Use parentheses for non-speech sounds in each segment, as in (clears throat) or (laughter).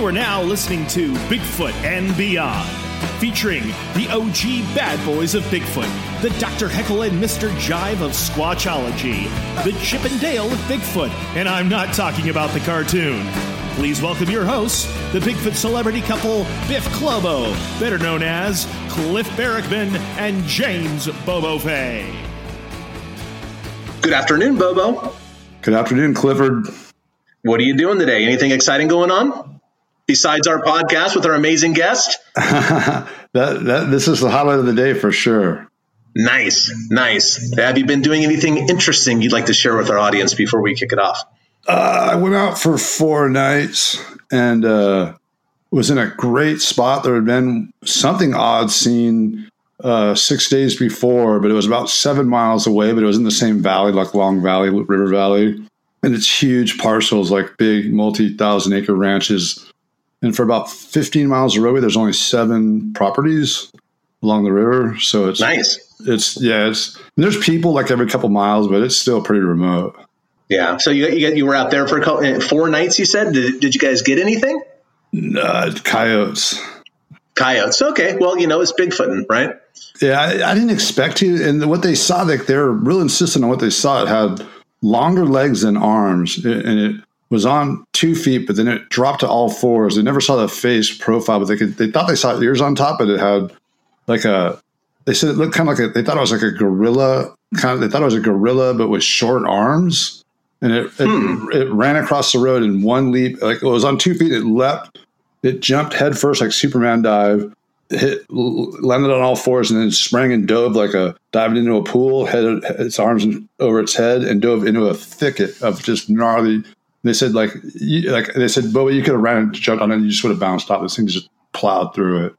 You are now listening to Bigfoot and Beyond, featuring the OG bad boys of Bigfoot, the Dr. Heckle and Mr. Jive of Squatchology, the Chip and Dale of Bigfoot, and I'm not talking about the cartoon. Please welcome your hosts, the Bigfoot celebrity couple Biff Clobo, better known as Cliff Barackman and James Bobo Fay. Good afternoon, Bobo. Good afternoon, Clifford. What are you doing today? Anything exciting going on? Besides our podcast with our amazing guest? (laughs) that, that this is the highlight of the day for sure. Nice, nice. Have you been doing anything interesting you'd like to share with our audience before we kick it off? Uh, I went out for four nights and uh, was in a great spot. There had been something odd seen uh, six days before, but it was about seven miles away, but it was in the same valley, like Long Valley, River Valley. And it's huge parcels, like big multi thousand acre ranches and for about 15 miles of roadway, there's only seven properties along the river. So it's nice. It's yeah. It's there's people like every couple miles, but it's still pretty remote. Yeah. So you you, got you were out there for a couple, eh, four nights. You said. Did, did you guys get anything? Uh, coyotes. Coyotes. Okay. Well, you know it's Bigfooting, right? Yeah, I, I didn't expect to. And what they saw, like they're real insistent on what they saw. It had longer legs and arms, and it was on two feet, but then it dropped to all fours. They never saw the face profile, but they could. They thought they saw ears on top, but it had like a. They said it looked kind of like a. They thought it was like a gorilla. Kind of. They thought it was a gorilla, but with short arms, and it hmm. it, it, ran across the road in one leap. Like it was on two feet. It leapt. It jumped headfirst like Superman dive. Hit landed on all fours and then sprang and dove like a dived into a pool, had its arms over its head and dove into a thicket of just gnarly they said like you, like they said, but you could have ran and jumped on it, and you just would have bounced off. This thing just plowed through it.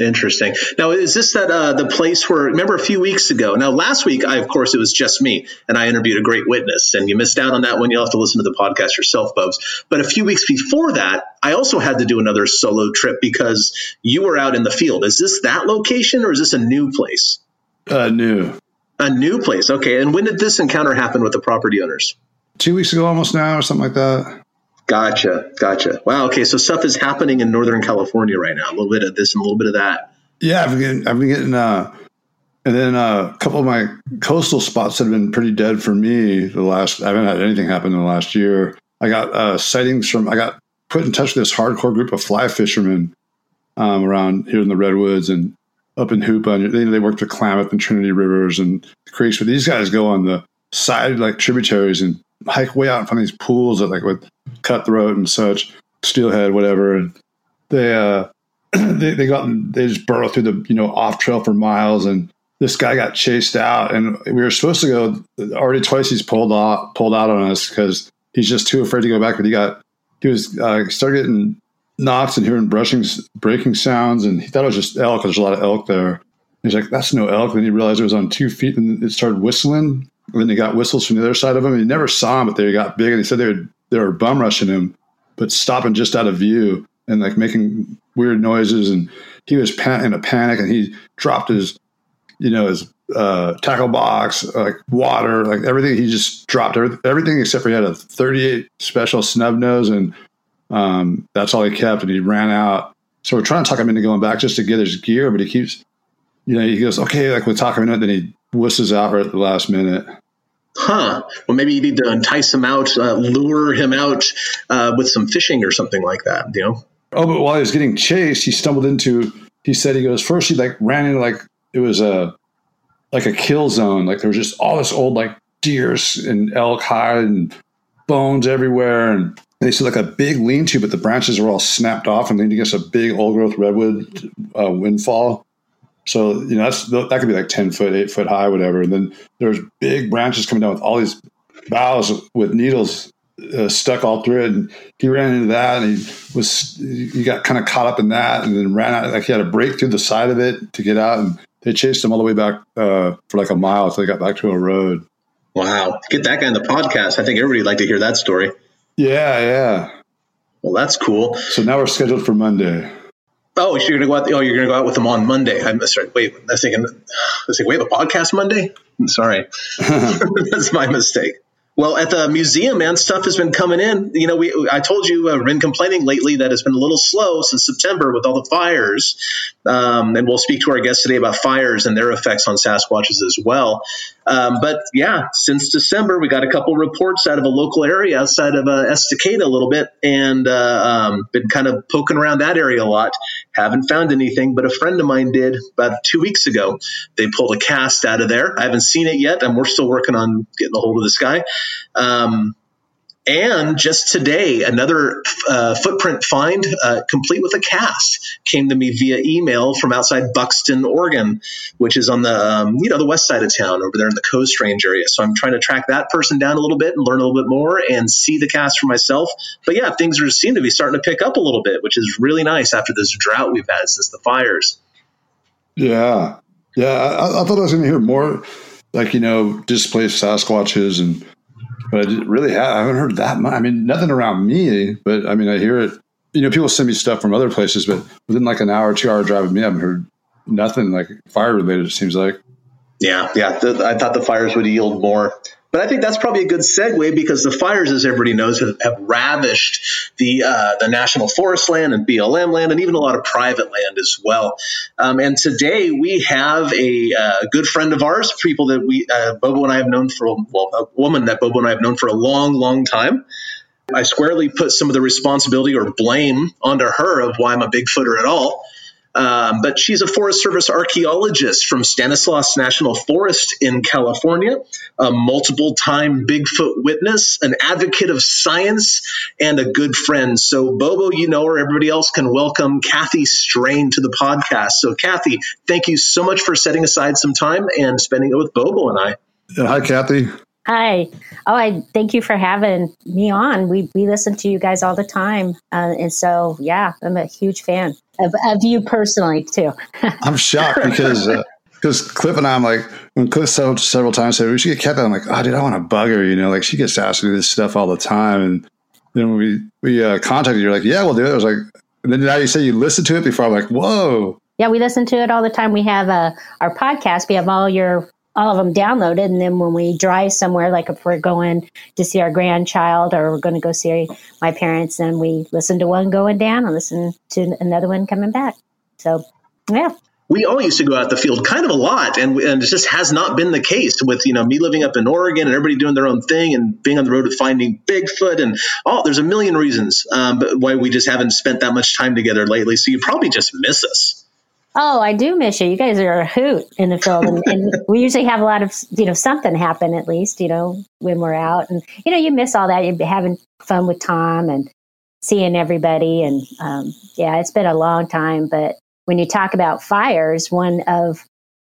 Interesting. Now, is this that uh, the place where? Remember a few weeks ago? Now, last week, I of course it was just me, and I interviewed a great witness, and you missed out on that one. You'll have to listen to the podcast yourself, Bubs. But a few weeks before that, I also had to do another solo trip because you were out in the field. Is this that location, or is this a new place? Uh, new. A new place. Okay. And when did this encounter happen with the property owners? Two weeks ago, almost now, or something like that. Gotcha, gotcha. Wow. Okay, so stuff is happening in Northern California right now. A little bit of this and a little bit of that. Yeah, I've been getting, I've been getting uh, and then uh, a couple of my coastal spots have been pretty dead for me. The last, I haven't had anything happen in the last year. I got uh, sightings from, I got put in touch with this hardcore group of fly fishermen um, around here in the redwoods and up in Hoopa. And they, they work the Klamath and Trinity rivers and the creeks. But these guys go on the side like tributaries and hike way out in front of these pools that like with cutthroat and such, steelhead, whatever. And they uh (clears throat) they they got they just burrow through the you know off trail for miles. And this guy got chased out. And we were supposed to go already twice he's pulled off pulled out on us because he's just too afraid to go back. But he got he was uh, started getting knocks and hearing brushing breaking sounds. And he thought it was just elk there's a lot of elk there. He's like that's no elk. Then he realized it was on two feet and it started whistling and then they got whistles from the other side of him. He never saw him, but they got big, and he said they were they were bum rushing him, but stopping just out of view and like making weird noises. And he was pan- in a panic, and he dropped his, you know, his uh, tackle box, like water, like everything. He just dropped everything except for he had a 38 special snub nose, and um, that's all he kept. And he ran out. So we're trying to talk him into going back just to get his gear, but he keeps, you know, he goes, okay, like we'll talk him into it. Then he wusses out right at the last minute. Huh. Well, maybe you need to entice him out, uh, lure him out uh, with some fishing or something like that. You know. Oh, but while he was getting chased, he stumbled into. He said he goes first. He like ran into like it was a like a kill zone. Like there was just all this old like deers and elk hide and bones everywhere, and they said like a big lean-to, but the branches were all snapped off and leaned against a big old growth redwood uh, windfall. So you know that's that could be like ten foot, eight foot high, whatever. And then there's big branches coming down with all these boughs with needles uh, stuck all through it. And he ran into that, and he was he got kind of caught up in that, and then ran out. Like he had to break through the side of it to get out, and they chased him all the way back uh, for like a mile until they got back to a road. Wow, get that guy in the podcast. I think everybody would like to hear that story. Yeah, yeah. Well, that's cool. So now we're scheduled for Monday. Oh, you're gonna go out. Oh, you're gonna go out with them on Monday. I'm sorry. Wait, I was thinking. I was thinking, we have a podcast Monday. I'm sorry, (laughs) (laughs) that's my mistake. Well, at the museum, man, stuff has been coming in. You know, we I told you I've uh, been complaining lately that it's been a little slow since September with all the fires, um, and we'll speak to our guests today about fires and their effects on Sasquatches as well. Um, but yeah, since December, we got a couple reports out of a local area outside of uh, Estacada a little bit, and uh, um, been kind of poking around that area a lot. Haven't found anything, but a friend of mine did about two weeks ago. They pulled a cast out of there. I haven't seen it yet, and we're still working on getting a hold of this guy. Um, and just today, another uh, footprint find, uh, complete with a cast, came to me via email from outside Buxton, Oregon, which is on the um, you know the west side of town over there in the Coast Range area. So I'm trying to track that person down a little bit and learn a little bit more and see the cast for myself. But yeah, things are seem to be starting to pick up a little bit, which is really nice after this drought we've had since the fires. Yeah, yeah. I, I thought I was going to hear more, like you know, displaced Sasquatches and but I really I haven't heard that much. I mean, nothing around me, but I mean, I hear it. You know, people send me stuff from other places, but within like an hour, two hour drive of me, I haven't heard nothing like fire related. It seems like. Yeah, yeah. The, I thought the fires would yield more but I think that's probably a good segue because the fires, as everybody knows, have, have ravished the uh, the national forest land and BLM land, and even a lot of private land as well. Um, and today we have a uh, good friend of ours, people that we uh, Bobo and I have known for well, a woman that Bobo and I have known for a long, long time. I squarely put some of the responsibility or blame onto her of why I'm a Bigfooter at all. Um, but she's a Forest Service archaeologist from Stanislaus National Forest in California, a multiple time Bigfoot witness, an advocate of science, and a good friend. So, Bobo, you know her. Everybody else can welcome Kathy Strain to the podcast. So, Kathy, thank you so much for setting aside some time and spending it with Bobo and I. Hi, Kathy. Hi. Oh, I thank you for having me on. We we listen to you guys all the time, uh, and so yeah, I'm a huge fan of, of you personally too. (laughs) I'm shocked because because uh, Cliff and I, I'm like when Cliff said several times said we should get Kathy. I'm like, oh, dude, I want to bug her. You know, like she gets asked to do this stuff all the time, and then when we we uh, contacted you, you're like, yeah, we'll do it. I was like, and then now you say you listened to it before. I'm like, whoa. Yeah, we listen to it all the time. We have uh, our podcast. We have all your all of them downloaded. And then when we drive somewhere, like if we're going to see our grandchild or we're going to go see my parents, then we listen to one going down and listen to another one coming back. So, yeah. We all used to go out the field kind of a lot, and, and it just has not been the case with you know me living up in Oregon and everybody doing their own thing and being on the road with finding Bigfoot and oh, there's a million reasons um, why we just haven't spent that much time together lately. So you probably just miss us. Oh, I do miss you. You guys are a hoot in the field, and, and, (laughs) we usually have a lot of you know something happen at least you know when we're out, and you know you miss all that. You're having fun with Tom and seeing everybody, and um, yeah, it's been a long time. But when you talk about fires, one of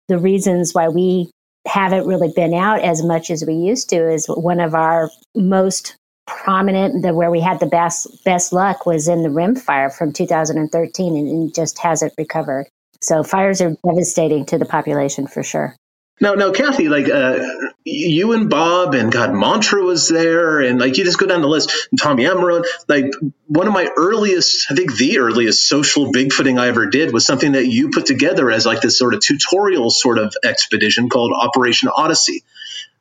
the reasons why we haven't really been out as much as we used to is one of our most prominent the where we had the best best luck was in the rim fire from 2013 and it just hasn't recovered so fires are devastating to the population for sure. No, no, Kathy, like uh, you and Bob and God, Mantra was there, and like you just go down the list. And Tommy Emerald, like one of my earliest, I think the earliest social bigfooting I ever did was something that you put together as like this sort of tutorial sort of expedition called Operation Odyssey.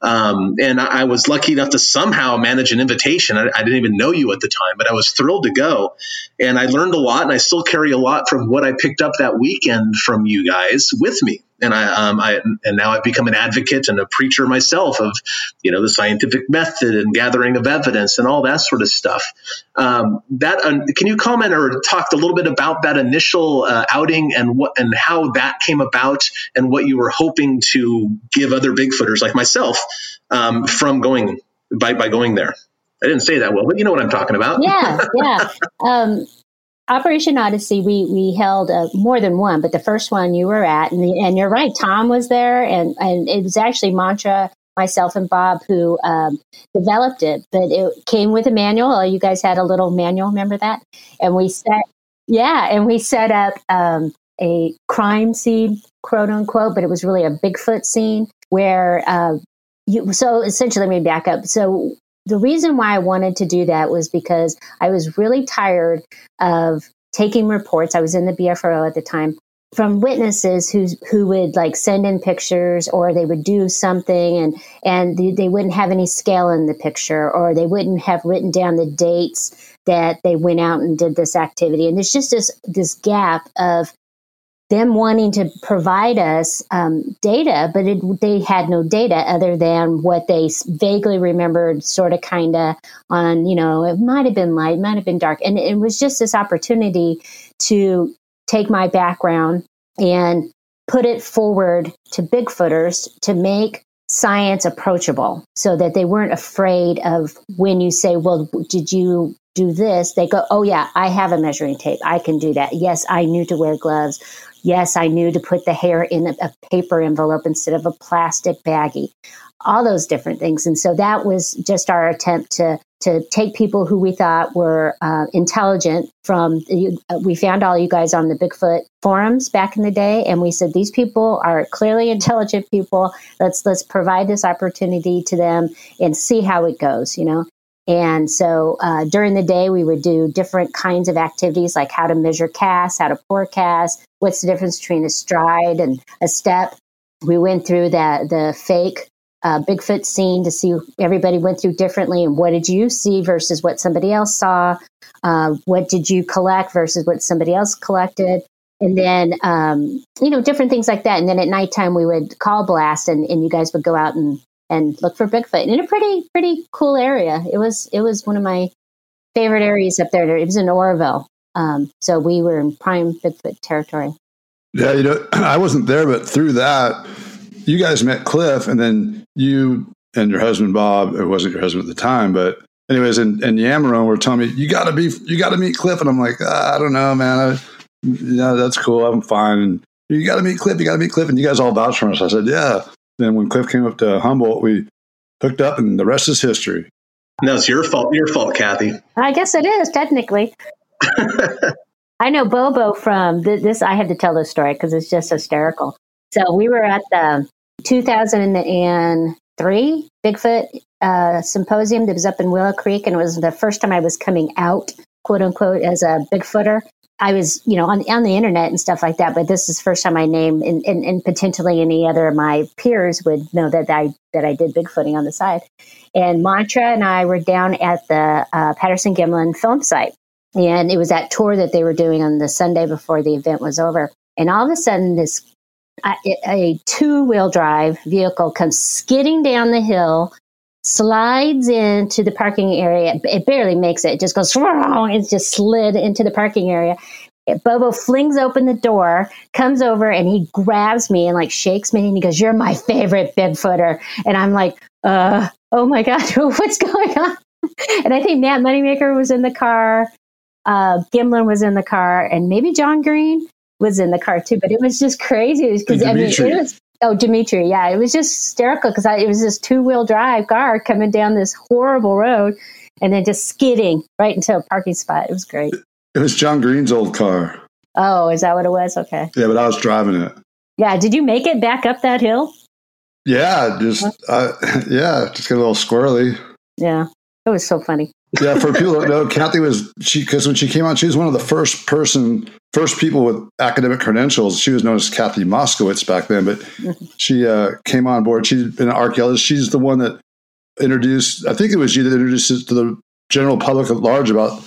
Um, and I, I, was lucky enough to somehow manage an invitation. I, I, didn't even know you at the time, but I was thrilled to go. And I learned a lot, and I still carry a lot from what I picked up that weekend from you guys with me and I, um, I and now I've become an advocate and a preacher myself of, you know, the scientific method and gathering of evidence and all that sort of stuff. Um, that uh, can you comment or talk a little bit about that initial uh, outing and what and how that came about and what you were hoping to give other Bigfooters like myself um, from going by by going there. I didn't say that well, but you know what I'm talking about. Yeah, yeah. (laughs) Operation Odyssey, we we held uh, more than one, but the first one you were at, and, the, and you're right, Tom was there, and and it was actually Mantra, myself, and Bob who um, developed it. But it came with a manual. You guys had a little manual, remember that? And we set, yeah, and we set up um, a crime scene, quote unquote, but it was really a Bigfoot scene where. Uh, you, so essentially, let me back up. So the reason why I wanted to do that was because I was really tired of taking reports. I was in the BFRO at the time from witnesses who who would like send in pictures or they would do something and and they, wouldn't have any scale in the picture or they wouldn't have written down the dates that they went out and did this activity and there's just this this gap of them wanting to provide us um, data, but it, they had no data other than what they vaguely remembered, sort of, kind of on, you know, it might have been light, might have been dark. And it was just this opportunity to take my background and put it forward to Bigfooters to make science approachable so that they weren't afraid of when you say, well, did you do this? They go, oh, yeah, I have a measuring tape. I can do that. Yes, I knew to wear gloves Yes, I knew to put the hair in a, a paper envelope instead of a plastic baggie. All those different things. And so that was just our attempt to to take people who we thought were uh, intelligent from uh, we found all you guys on the bigfoot forums back in the day and we said these people are clearly (laughs) intelligent people let's let's provide this opportunity to them and see how it goes you know and so uh, during the day, we would do different kinds of activities like how to measure cast, how to pour forecast, what's the difference between a stride and a step. We went through that the fake uh, Bigfoot scene to see everybody went through differently and what did you see versus what somebody else saw. Uh, what did you collect versus what somebody else collected? And then, um, you know, different things like that. And then at nighttime, we would call blast and, and you guys would go out and and look for Bigfoot in a pretty pretty cool area. It was it was one of my favorite areas up there. It was in Oroville, um, so we were in prime Bigfoot territory. Yeah, you know, (clears throat) I wasn't there, but through that, you guys met Cliff, and then you and your husband Bob. It wasn't your husband at the time, but anyways, and and were telling me you got to be you got to meet Cliff, and I'm like, ah, I don't know, man. I, yeah, that's cool. I'm fine. And you got to meet Cliff. You got to meet Cliff, and you guys all vouch for us. I said, yeah. Then when Cliff came up to Humboldt, we hooked up, and the rest is history. No, it's your fault. Your fault, Kathy. I guess it is technically. (laughs) I know Bobo from this. I had to tell this story because it's just hysterical. So we were at the 2003 Bigfoot uh, symposium that was up in Willow Creek, and it was the first time I was coming out, quote unquote, as a Bigfooter. I was, you know, on, on the internet and stuff like that, but this is the first time my name and, and, and, potentially any other of my peers would know that I that I did bigfooting on the side. And Mantra and I were down at the uh, Patterson Gimlin film site, and it was that tour that they were doing on the Sunday before the event was over. And all of a sudden, this a, a two wheel drive vehicle comes skidding down the hill slides into the parking area. It barely makes it. It just goes, (laughs) it just slid into the parking area. Bobo flings open the door, comes over, and he grabs me and like shakes me, and he goes, "You're my favorite Bigfooter." And I'm like, "Uh, oh my god, (laughs) what's going on?" And I think Matt Moneymaker was in the car, uh, Gimlin was in the car, and maybe John Green was in the car too. But it was just crazy because I mean, it was Oh, Dimitri. Yeah, it was just hysterical because it was this two wheel drive car coming down this horrible road and then just skidding right into a parking spot. It was great. It was John Green's old car. Oh, is that what it was? Okay. Yeah, but I was driving it. Yeah. Did you make it back up that hill? Yeah, just uh, (laughs) yeah, just get a little squirrely. Yeah, it was so funny yeah, for people that know, Kathy was she because when she came out, she was one of the first person, first people with academic credentials. She was known as Kathy Moskowitz back then, but (laughs) she uh, came on board. She's been an archaeologist. She's the one that introduced. I think it was you that introduced it to the general public at large about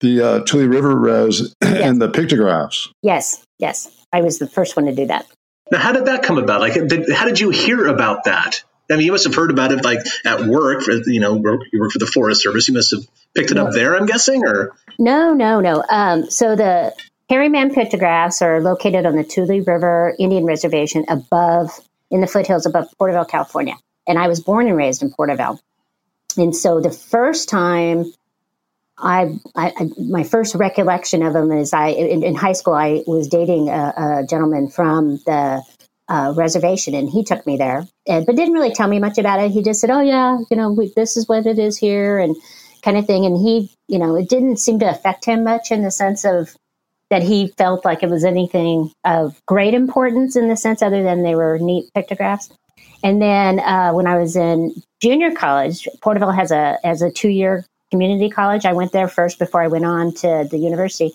the uh, Tule River rose yes. and the pictographs. Yes, yes, I was the first one to do that. Now, how did that come about? Like, did, how did you hear about that? I mean, you must have heard about it like at work. For, you know, you work for the Forest Service. You must have picked it no. up there. I'm guessing, or no, no, no. Um, so the hairy man pictographs are located on the Tule River Indian Reservation above in the foothills above Porterville, California. And I was born and raised in Porterville. And so the first time I, I, my first recollection of them is I in, in high school I was dating a, a gentleman from the uh, reservation, and he took me there, and, but didn't really tell me much about it. He just said, "Oh yeah, you know, we, this is what it is here," and kind of thing. And he, you know, it didn't seem to affect him much in the sense of that he felt like it was anything of great importance in the sense other than they were neat pictographs. And then uh, when I was in junior college, Porterville has a has a two year community college. I went there first before I went on to the university.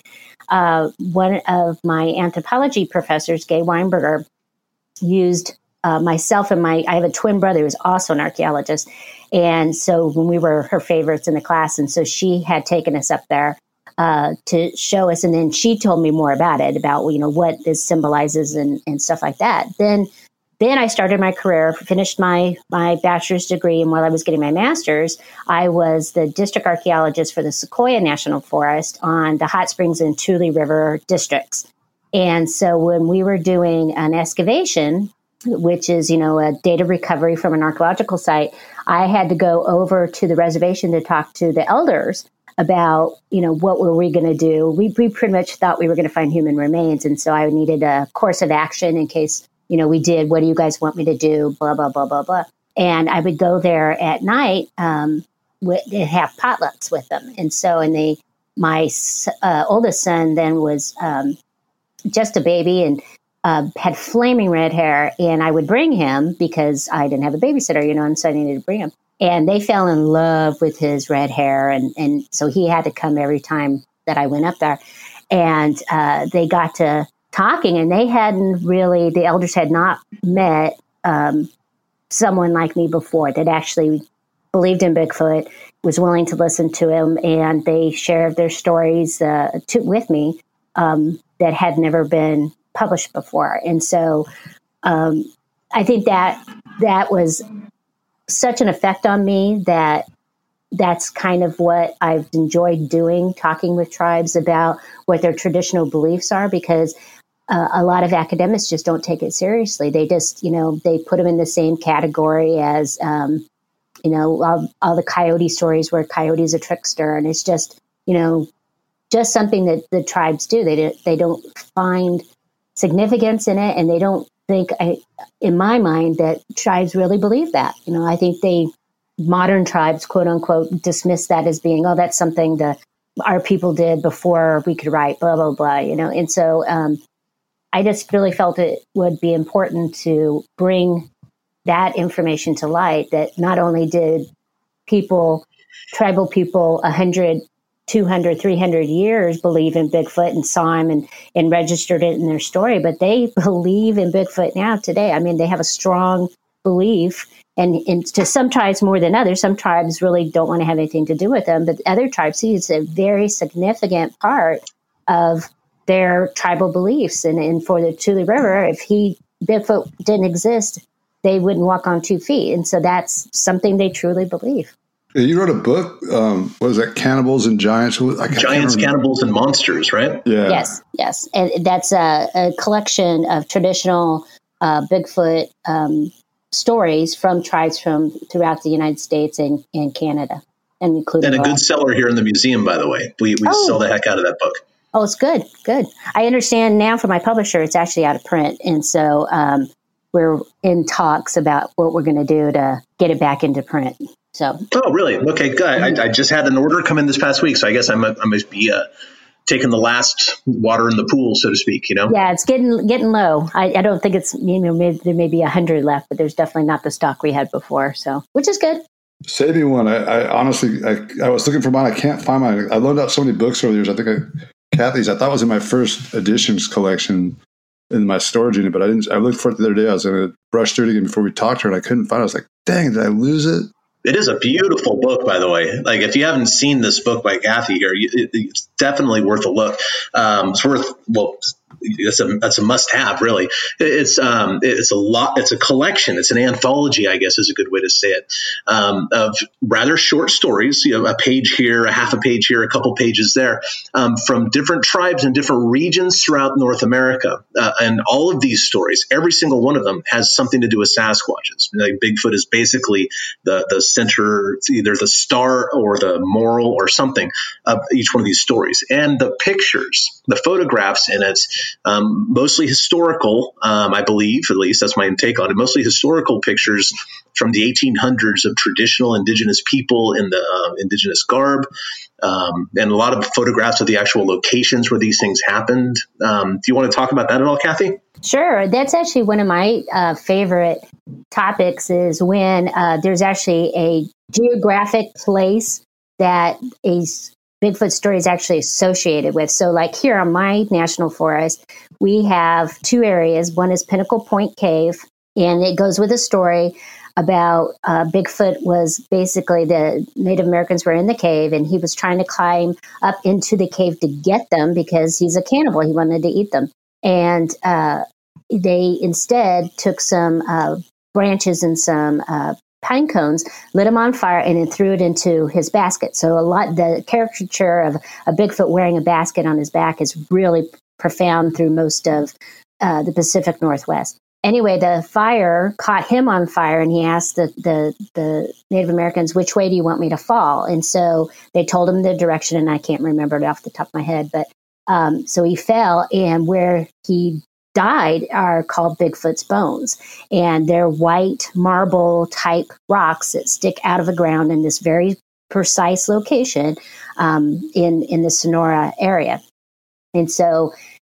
Uh, one of my anthropology professors, Gay Weinberger, used uh, myself and my I have a twin brother who's also an archaeologist, and so when we were her favorites in the class, and so she had taken us up there uh, to show us, and then she told me more about it, about you know what this symbolizes and and stuff like that. Then then I started my career, finished my my bachelor's degree, and while I was getting my master's, I was the district archaeologist for the Sequoia National Forest on the Hot Springs and Tule River districts. And so when we were doing an excavation, which is you know a data recovery from an archaeological site, I had to go over to the reservation to talk to the elders about you know what were we going to do we, we pretty much thought we were going to find human remains and so i needed a course of action in case you know, we did, what do you guys want me to do? Blah, blah, blah, blah, blah. And I would go there at night, um, with, have potlucks with them. And so, and they, my uh, oldest son then was um, just a baby and uh, had flaming red hair. And I would bring him because I didn't have a babysitter, you know, and so I needed to bring him. And they fell in love with his red hair. And, and so he had to come every time that I went up there. And uh, they got to talking, and they hadn't really, the elders had not met um, someone like me before that actually believed in Bigfoot, was willing to listen to him, and they shared their stories uh, to, with me um, that had never been published before. And so um, I think that that was such an effect on me that that's kind of what I've enjoyed doing, talking with tribes about what their traditional beliefs are, because uh, a lot of academics just don't take it seriously. They just, you know, they put them in the same category as, um, you know, all, all the coyote stories where coyote is a trickster, and it's just, you know, just something that the tribes do. They they don't find significance in it, and they don't think, I, in my mind, that tribes really believe that. You know, I think they modern tribes, quote unquote, dismiss that as being, oh, that's something that our people did before we could write, blah blah blah. You know, and so um, I just really felt it would be important to bring that information to light that not only did people, tribal people, a 100, 200, 300 years believe in Bigfoot and saw him and, and registered it in their story, but they (laughs) believe in Bigfoot now today. I mean, they have a strong belief. And, and to some tribes more than others, some tribes really don't want to have anything to do with them, but other tribes see it's a very significant part of their tribal beliefs. And, and for the Tule River, if he Bigfoot didn't exist, they wouldn't walk on two feet. And so that's something they truly believe. You wrote a book. Um, what is that? Cannibals and Giants. Giants, cannibals, and monsters. Right? Yeah. Yes. Yes. And that's a, a collection of traditional uh, Bigfoot um, stories from tribes from throughout the United States and, and Canada, and including and a good seller here in the museum. By the way, we we oh. sell the heck out of that book. Oh, it's good, good. I understand now from my publisher, it's actually out of print, and so um, we're in talks about what we're going to do to get it back into print. So. Oh, really? Okay, good. I, I, just had an order come in this past week, so I guess I'm I must be uh, taking the last water in the pool, so to speak. You know. Yeah, it's getting getting low. I, I don't think it's you know maybe, there may be a hundred left, but there's definitely not the stock we had before. So, which is good. Save me one. I, I honestly, I, I, was looking for mine. I can't find mine. I loaned out so many books over the years. I think I Kathy's. I thought was in my first editions collection in my storage unit, but I didn't. I looked for it the other day. I was going to brush through it again before we talked to her, and I couldn't find it. I was like, "Dang, did I lose it?" It is a beautiful book, by the way. Like if you haven't seen this book by Kathy here, it's definitely worth a look. Um, it's worth well that's a that's a must have really. It's um it's a lot it's a collection. It's an anthology i guess is a good way to say it um, of rather short stories you know a page here a half a page here a couple pages there um, from different tribes and different regions throughout north america uh, and all of these stories every single one of them has something to do with sasquatches. Like bigfoot is basically the the center either the star or the moral or something of each one of these stories. And the pictures the photographs in it um, mostly historical, um, I believe, at least that's my take on it, mostly historical pictures from the 1800s of traditional indigenous people in the uh, indigenous garb, um, and a lot of photographs of the actual locations where these things happened. Um, do you want to talk about that at all, Kathy? Sure. That's actually one of my uh, favorite topics is when uh, there's actually a geographic place that a Bigfoot story is actually associated with. So, like here on my national forest, we have two areas. One is Pinnacle Point Cave, and it goes with a story about uh, Bigfoot was basically the Native Americans were in the cave and he was trying to climb up into the cave to get them because he's a cannibal. He wanted to eat them. And uh, they instead took some uh, branches and some uh, pine cones, lit them on fire, and then threw it into his basket. So a lot the caricature of a Bigfoot wearing a basket on his back is really profound through most of uh, the Pacific Northwest. Anyway, the fire caught him on fire, and he asked the, the the Native Americans, "Which way do you want me to fall?" And so they told him the direction, and I can't remember it off the top of my head, but um, so he fell, and where he died are called Bigfoot's bones. And they're white marble type rocks that stick out of the ground in this very precise location um, in, in the Sonora area. And so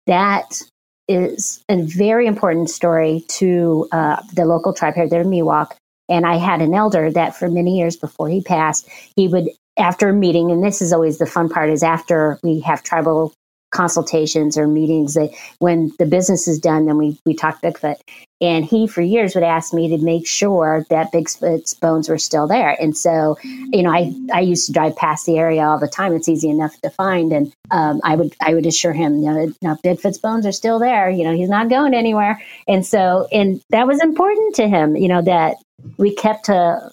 that is a very important story to uh, the local tribe here, there in Miwok. And I had an elder that for many years before he passed, he would after a meeting, and this is always the fun part, is after we have tribal consultations or meetings that when the business is done, then we, we talk Bigfoot. And he, for years, would ask me to make sure that Bigfoot's bones were still there. And so, you know, I, I used to drive past the area all the time. It's easy enough to find. And um, I would I would assure him, you know, no, Bigfoot's bones are still there. You know, he's not going anywhere. And so, and that was important to him, you know, that we kept a,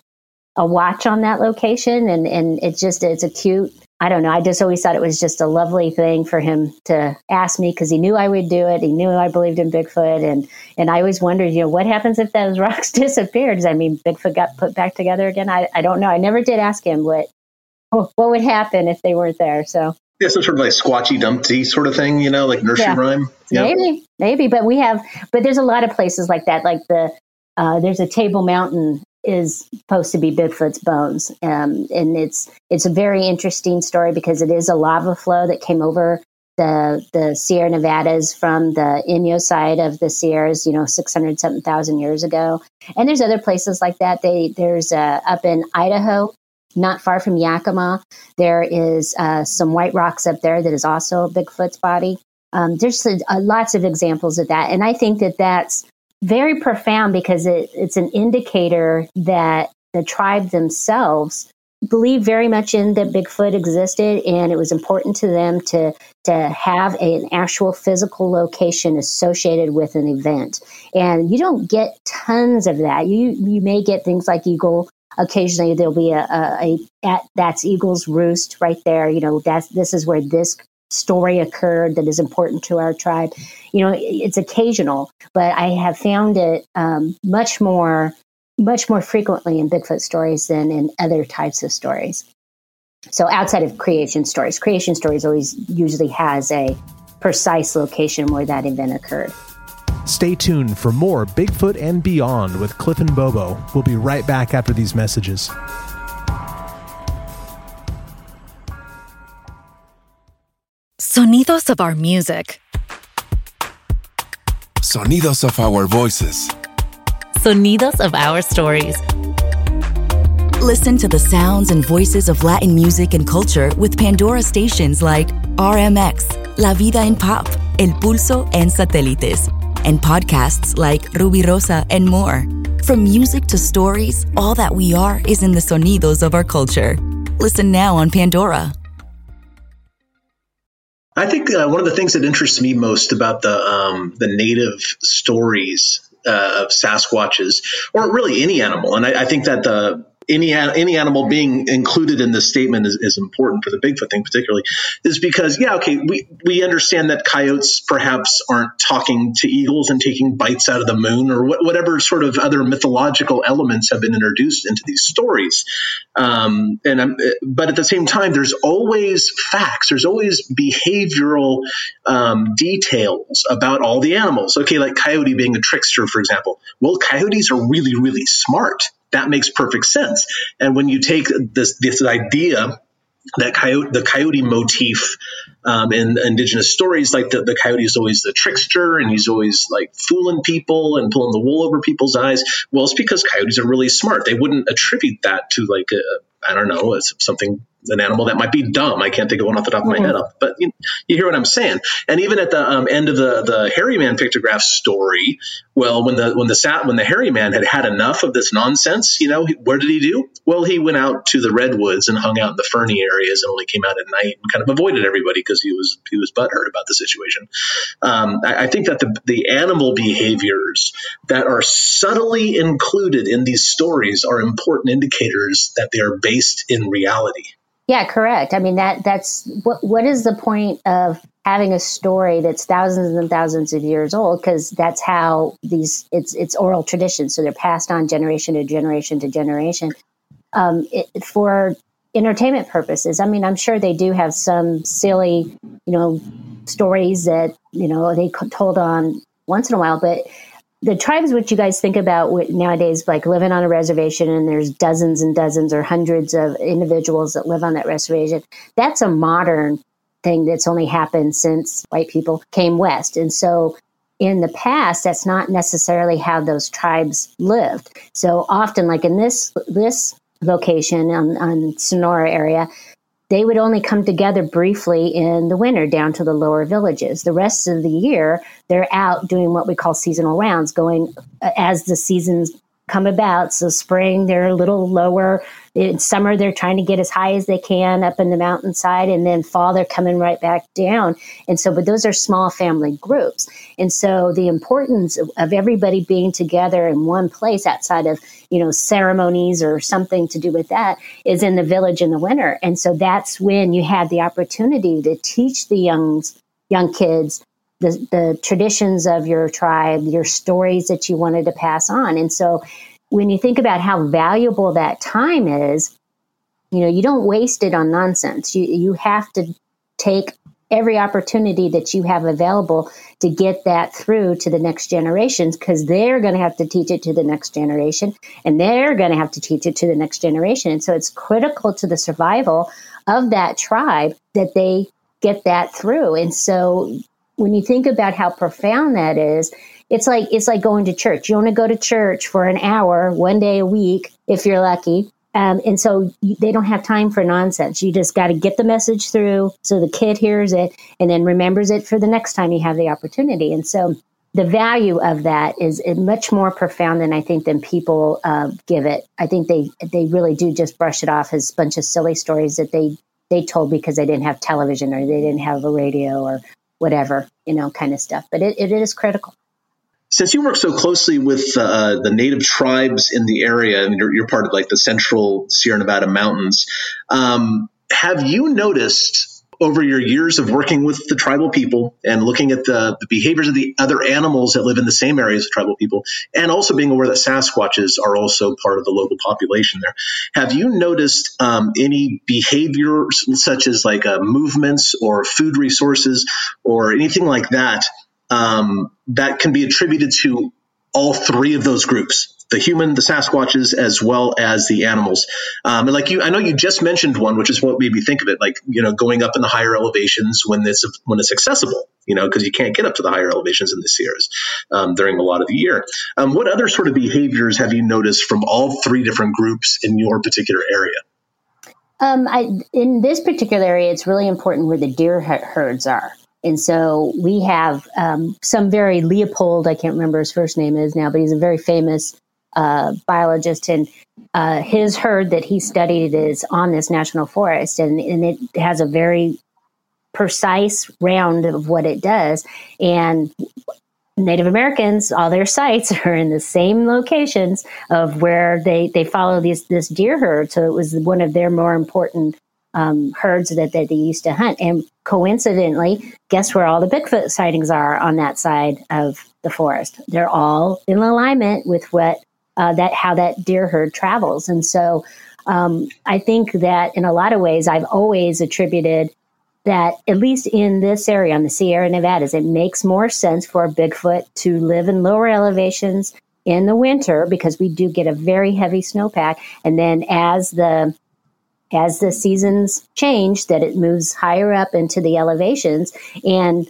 a watch on that location. And, and it's just, it's a cute I don't know. I just always thought it was just a lovely thing for him to ask me because he knew I would do it. He knew I believed in Bigfoot, and and I always wondered, you know, what happens if those (laughs) rocks disappeared? Does that mean Bigfoot got put back together again? I I don't know. I never did ask him what what would happen if they weren't there. So yeah, some sort of like squatchy dumpty sort of thing, you know, like nursery yeah. rhyme. Yeah. Maybe, maybe, but we have, but there's a lot of places like that. Like the uh, there's a Table Mountain is supposed to be Bigfoot's bones, um, and it's it's a very interesting story because it is a lava flow that came over the the Sierra Nevadas from the Inyo side of the Sierras, you know, six hundred something thousand years ago. And there's other places like that. They there's uh, up in Idaho, not far from Yakima. There is uh, some white rocks up there that is also Bigfoot's body. Um, there's uh, lots of examples of that, and I think that that's very profound because it, it's an indicator that the tribe themselves believe very much in that Bigfoot existed, and it was important to them to to have an actual physical location associated with an event. And you don't get tons of that. You you may get things like eagle. Occasionally, there'll be a, a, a at, that's eagle's roost right there. You know, that's this is where this story occurred that is important to our tribe. You know, it's occasional, but I have found it um, much more, much more frequently in Bigfoot stories than in other types of stories. So outside of creation stories, creation stories always usually has a precise location where that event occurred. Stay tuned for more Bigfoot and Beyond with Cliff and Bobo. We'll be right back after these messages. Sonidos of our music. Sonidos of our voices. Sonidos of our stories. Listen to the sounds and voices of Latin music and culture with Pandora stations like RMX, La Vida en Pop, El Pulso, and Satélites, and podcasts like Rubirosa and more. From music to stories, all that we are is in the sonidos of our culture. Listen now on Pandora. I think uh, one of the things that interests me most about the um, the native stories uh, of Sasquatches, or really any animal, and I, I think that the any any animal being included in this statement is, is important for the Bigfoot thing particularly is because yeah okay we we understand that coyotes perhaps aren't talking to eagles and taking bites out of the moon or wh- whatever sort of other mythological elements have been introduced into these stories. Um, and I'm, but at the same time there's always facts there's always behavioral um, details about all the animals. Okay like coyote being a trickster for example. Well coyotes are really really smart that makes perfect sense. And when you take this this idea that coyote, the coyote motif um, in indigenous stories, like the, the coyote is always the trickster and he's always like fooling people and pulling the wool over people's eyes. Well, it's because coyotes are really smart. They wouldn't attribute that to like a, I don't know, it's something an animal that might be dumb. I can't think of one off the top of my mm-hmm. head, but you, you, hear what I'm saying. And even at the um, end of the the hairy man pictograph story, well, when the when the sat when the hairy man had had enough of this nonsense, you know, where did he do? Well, he went out to the redwoods and hung out in the ferny areas and only came out at night and kind of avoided everybody because he was he was butthurt about the situation. Um, I, I think that the the animal behaviors that are subtly included in these stories are important indicators that they are based in reality. Yeah, correct. I mean that that's what what is the point of having a story that's thousands and thousands of years old because that's how these it's it's oral tradition so they're passed on generation to generation to generation um, it, for entertainment purposes i mean i'm sure they do have some silly you know stories that you know they told on once in a while but the tribes which you guys think about nowadays like living on a reservation and there's dozens and dozens or hundreds of individuals that live on that reservation that's a modern thing that's only happened since white people came west. And so in the past that's not necessarily how those tribes lived. So often like in this this location on, on sonora area they would only come together briefly in the winter down to the lower villages. The rest of the year, they're out doing what we call seasonal rounds, going uh, as the seasons come about. So spring, they're a little lower. In summer, they're trying to get as high as they can up in the mountainside, and then fall, they're coming right back down. And so, but those are small family groups. And so, the importance of, of everybody being together in one place outside of you know ceremonies or something to do with that is in the village in the winter. And so, that's when you had the opportunity to teach the young young kids the, the traditions of your tribe, your stories that you wanted to pass on. And so when you think about how valuable that time is, you know, you don't waste it on nonsense. You you have to take every opportunity that you have available to get that through to the next generations because they're going to have to teach it to the next generation and they're going to have to teach it to the next generation. And so it's critical to the survival of that tribe that they get that through. And so when you think about how profound that is, it's like it's like going to church. You want to go to church for an hour, one day a week, if you're lucky. Um, and so they don't have time for nonsense. You just got to get the message through so the kid hears it and then remembers it for the next time you have the opportunity. And so the value of that is much more profound than I think than people uh, give it. I think they they really do just brush it off as a bunch of silly stories that they they told because they didn't have television or they didn't have a radio or whatever, you know, kind of stuff. But it, it is critical. Since you work so closely with uh, the native tribes in the area, and you're, you're, part of like the central Sierra Nevada mountains, um, have you noticed over your years of working with the tribal people and looking at the, the, behaviors of the other animals that live in the same areas of tribal people, and also being aware that Sasquatches are also part of the local population there, have you noticed um, any behaviors such as like uh, movements or food resources or anything like that um, that can be attributed to all three of those groups? the human, the Sasquatches, as well as the animals. Um, and like you, I know you just mentioned one, which is what made me think of it, like you know, going up in the higher elevations when it's when it's accessible, you know, because you can't get up to the higher elevations in the Sierras um, during a lot of the year. Um, what other sort of behaviors have you noticed from all three different groups in your particular area? Um, I, in this particular area, it's really important where the deer herds are. And so we have um, some very Leopold, I can't remember his first name is now, but he's a very famous uh, biologist, and uh, his herd that he studied is on this national forest, and, and it has a very precise round of what it does. And Native Americans, all their sites (laughs) are in the same locations of where they, they follow these this deer herd. So it was one of their more important um, herds that, that they used to hunt. And coincidentally, guess where all the Bigfoot sightings are on that side of the forest? They're all in alignment with what uh, that how that deer herd travels. And so um, I think that in a lot of ways, I've always attributed that at least in this area on the Sierra Nevadas, it makes more sense for Bigfoot to live in lower elevations in the winter because we do get a very heavy snowpack. And then as the as the seasons change, that it moves higher up into the elevations and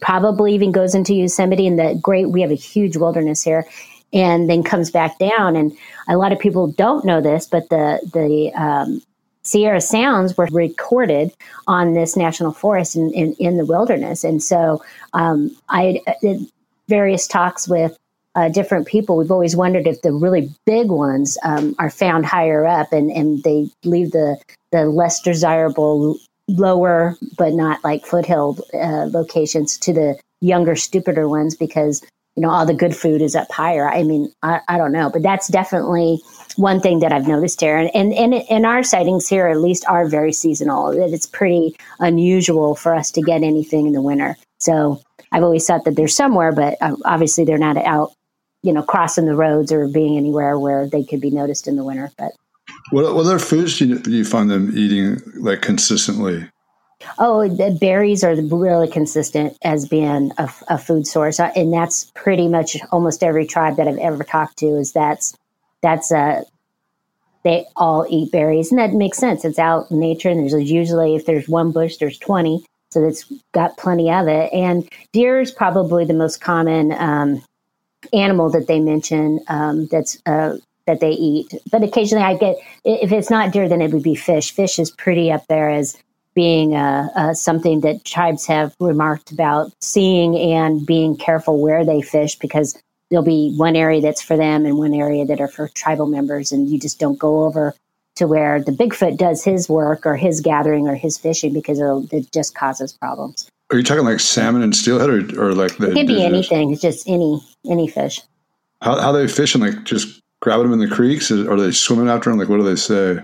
probably even goes into Yosemite and the great we have a huge wilderness here and then comes back down. And a lot of people don't know this, but the the um, Sierra Sounds were recorded on this national forest in, in, in the wilderness. And so um, I did various talks with uh, different people. We've always wondered if the really big ones um, are found higher up and, and they leave the, the less desirable lower, but not like foothill uh, locations to the younger, stupider ones because you know, all the good food is up higher. I mean, I, I don't know, but that's definitely one thing that I've noticed here. And, and, and, and our sightings here, at least, are very seasonal. That it's pretty unusual for us to get anything in the winter. So I've always thought that they're somewhere, but uh, obviously they're not out, you know, crossing the roads or being anywhere where they could be noticed in the winter. But what, what other foods do you, do you find them eating like consistently? Oh, the berries are really consistent as being a, a, food source, uh, and that's pretty much almost every tribe that I've ever talked to. Is that's that's a uh, they all eat berries, and that makes sense. It's out in nature, and there's usually if there's one bush, there's twenty, so it's got plenty of it. And deer is probably the most common um, animal that they mention um, that's uh, that they eat. But occasionally, I get if it's not deer, then it would be fish. Fish is pretty up there as being uh, uh, something that tribes have remarked about seeing and being careful where they fish because there'll be one area that's for them and one area that are for tribal members and you just don't go over to where the bigfoot does his work or his gathering or his fishing because it just causes problems are you talking like salmon and steelhead or, or like the it could be anything. It's just any any fish. How, how are they fishing like just grabbing them in the creeks or are they swimming after them like what do they say?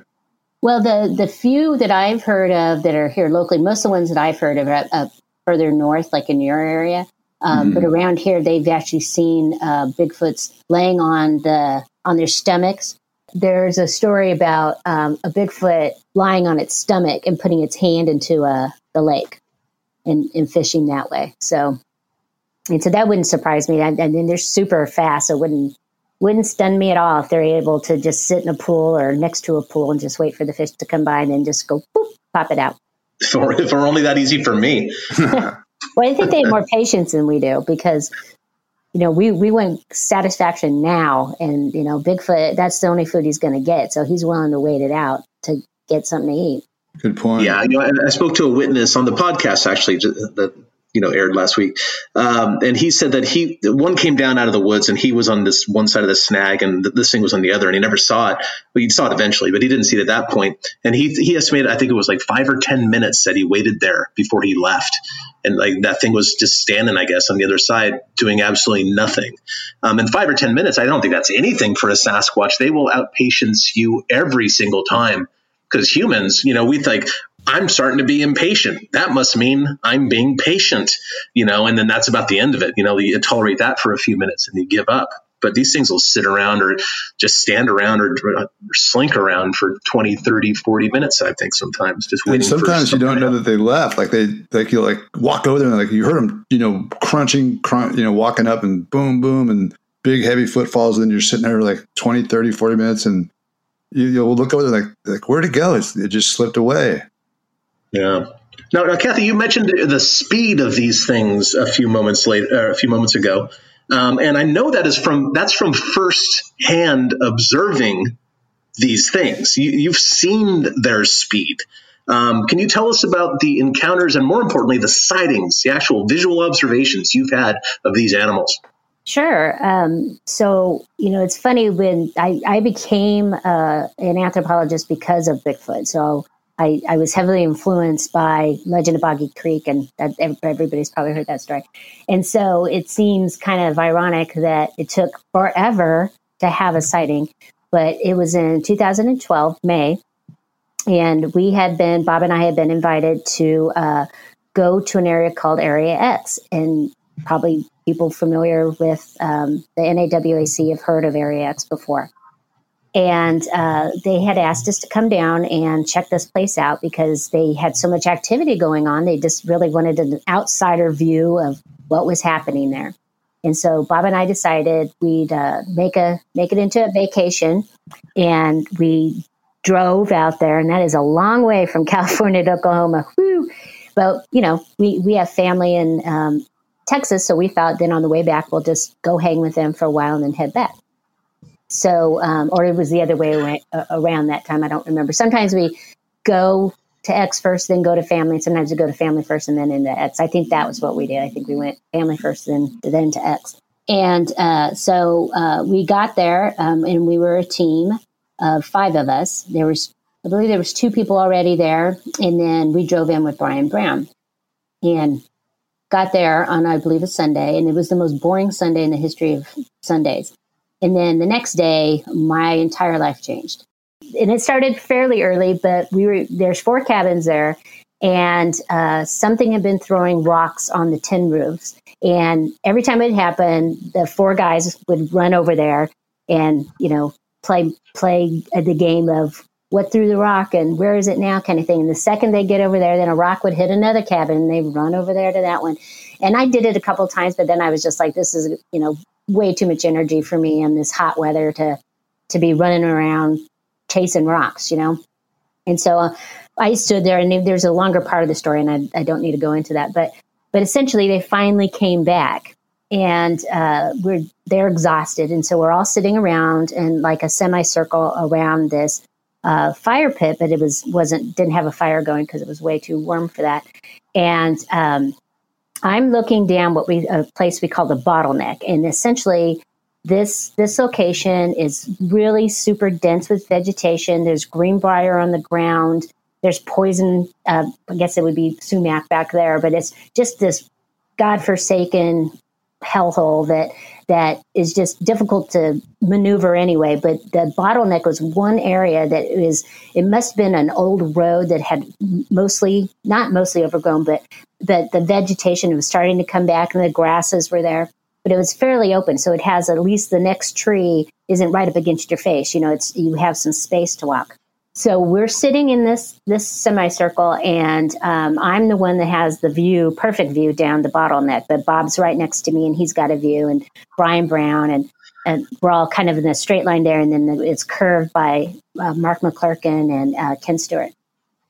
Well, the the few that I've heard of that are here locally, most of the ones that I've heard of are up further north, like in your area. Um, mm But around here, they've actually seen uh, Bigfoots laying on the on their stomachs. There's a story about um, a Bigfoot lying on its stomach and putting its hand into uh, the lake and, and fishing that way. So, and so that wouldn't surprise me. I, I mean, they're super fast, so it wouldn't wouldn't stun me at all if they're able to just sit in a pool or next to a pool and just wait for the fish to come by and then just go boop, pop it out. If it, were, if it were only that easy for me. (laughs) (laughs) well, I think they have more patience than we do because, you know, we, we want satisfaction now. And, you know, Bigfoot, that's the only food he's going to get. So he's willing to wait it out to get something to eat. Good point. Yeah, you know, I spoke to a witness on the podcast actually that you know aired last week, um, and he said that he one came down out of the woods and he was on this one side of the snag and this thing was on the other and he never saw it. Well, he saw it eventually, but he didn't see it at that point. And he he estimated I think it was like five or ten minutes that he waited there before he left, and like that thing was just standing I guess on the other side doing absolutely nothing. Um, and five or ten minutes, I don't think that's anything for a Sasquatch. They will outpatience you every single time because humans, you know, we think, I'm starting to be impatient. That must mean I'm being patient, you know, and then that's about the end of it. You know, you tolerate that for a few minutes and you give up. But these things will sit around or just stand around or, or slink around for 20, 30, 40 minutes, I think sometimes just waiting. And sometimes you don't know that they left. Like they, like you like walk over there and like you heard them, you know, crunching, crunch, you know, walking up and boom, boom, and big heavy footfalls. And then you're sitting there like 20, 30, 40 minutes and you, you'll look over there like, like where'd it go? It's, it just slipped away. Yeah. Now, now, Kathy, you mentioned the speed of these things a few moments later, a few moments ago, um, and I know that is from that's from first hand observing these things. You, have seen their speed. Um, can you tell us about the encounters and, more importantly, the sightings, the actual visual observations you've had of these animals? Sure. Um, so, you know, it's funny when I, I became uh, an anthropologist because of Bigfoot. So, I, I was heavily influenced by Legend of Boggy Creek, and that, everybody's probably heard that story. And so it seems kind of ironic that it took forever to have a sighting, but it was in 2012, May, and we had been, Bob and I had been invited to uh, go to an area called Area X. And probably people familiar with um, the NAWAC have heard of Area X before. And uh, they had asked us to come down and check this place out because they had so much activity going on. They just really wanted an outsider view of what was happening there. And so Bob and I decided we'd uh, make a make it into a vacation, and we drove out there, and that is a long way from (laughs) California to Oklahoma. Woo! But you know, we we have family in um, Texas, so we thought then on the way back we'll just go hang with them for a while and then head back. So, um, or it was the other way around, uh, that time. I don't remember. Sometimes we go to X first, then go to family. Sometimes we go to family first and then into X. I think that was what we did. I think we went family first, then then to X. And uh, so uh, we got there, um, and we were a team of five of us. There was, I believe, there was two people already there, and then we drove in with Brian Brown, and got there on, I believe, a Sunday, and it was the most boring Sunday in the history of Sundays. And then the next day, my entire life changed. And it started fairly early, but we were there's four cabins there, and uh, something had been throwing rocks on the tin roofs. And every time it happened, the four guys would run over there and you know play play the game of what threw the rock and where is it now kind of thing. And the second they get over there, then a rock would hit another cabin and they run over there to that one. And I did it a couple times, but then I was just like, this is, you know, way too much energy for me in this hot weather to, to be running around chasing rocks, you know? And so uh, I stood there and there's a longer part of the story and I, I don't need to go into that, but, but essentially they finally came back and uh, we're they're exhausted, and so we're all sitting around in like a semicircle around this uh, fire pit, but it was wasn't didn't have a fire going because it was way too warm for that. And um, I'm looking down what we a place we call the bottleneck, and essentially this this location is really super dense with vegetation. There's greenbrier on the ground. There's poison. Uh, I guess it would be sumac back there, but it's just this godforsaken hellhole that that is just difficult to maneuver anyway. But the bottleneck was one area that is it must have been an old road that had mostly not mostly overgrown, but but the vegetation was starting to come back and the grasses were there. But it was fairly open, so it has at least the next tree isn't right up against your face. You know, it's you have some space to walk. So we're sitting in this this semicircle, and um, I'm the one that has the view, perfect view down the bottleneck. But Bob's right next to me, and he's got a view, and Brian Brown, and and we're all kind of in a straight line there, and then it's curved by uh, Mark McClurkin and uh, Ken Stewart.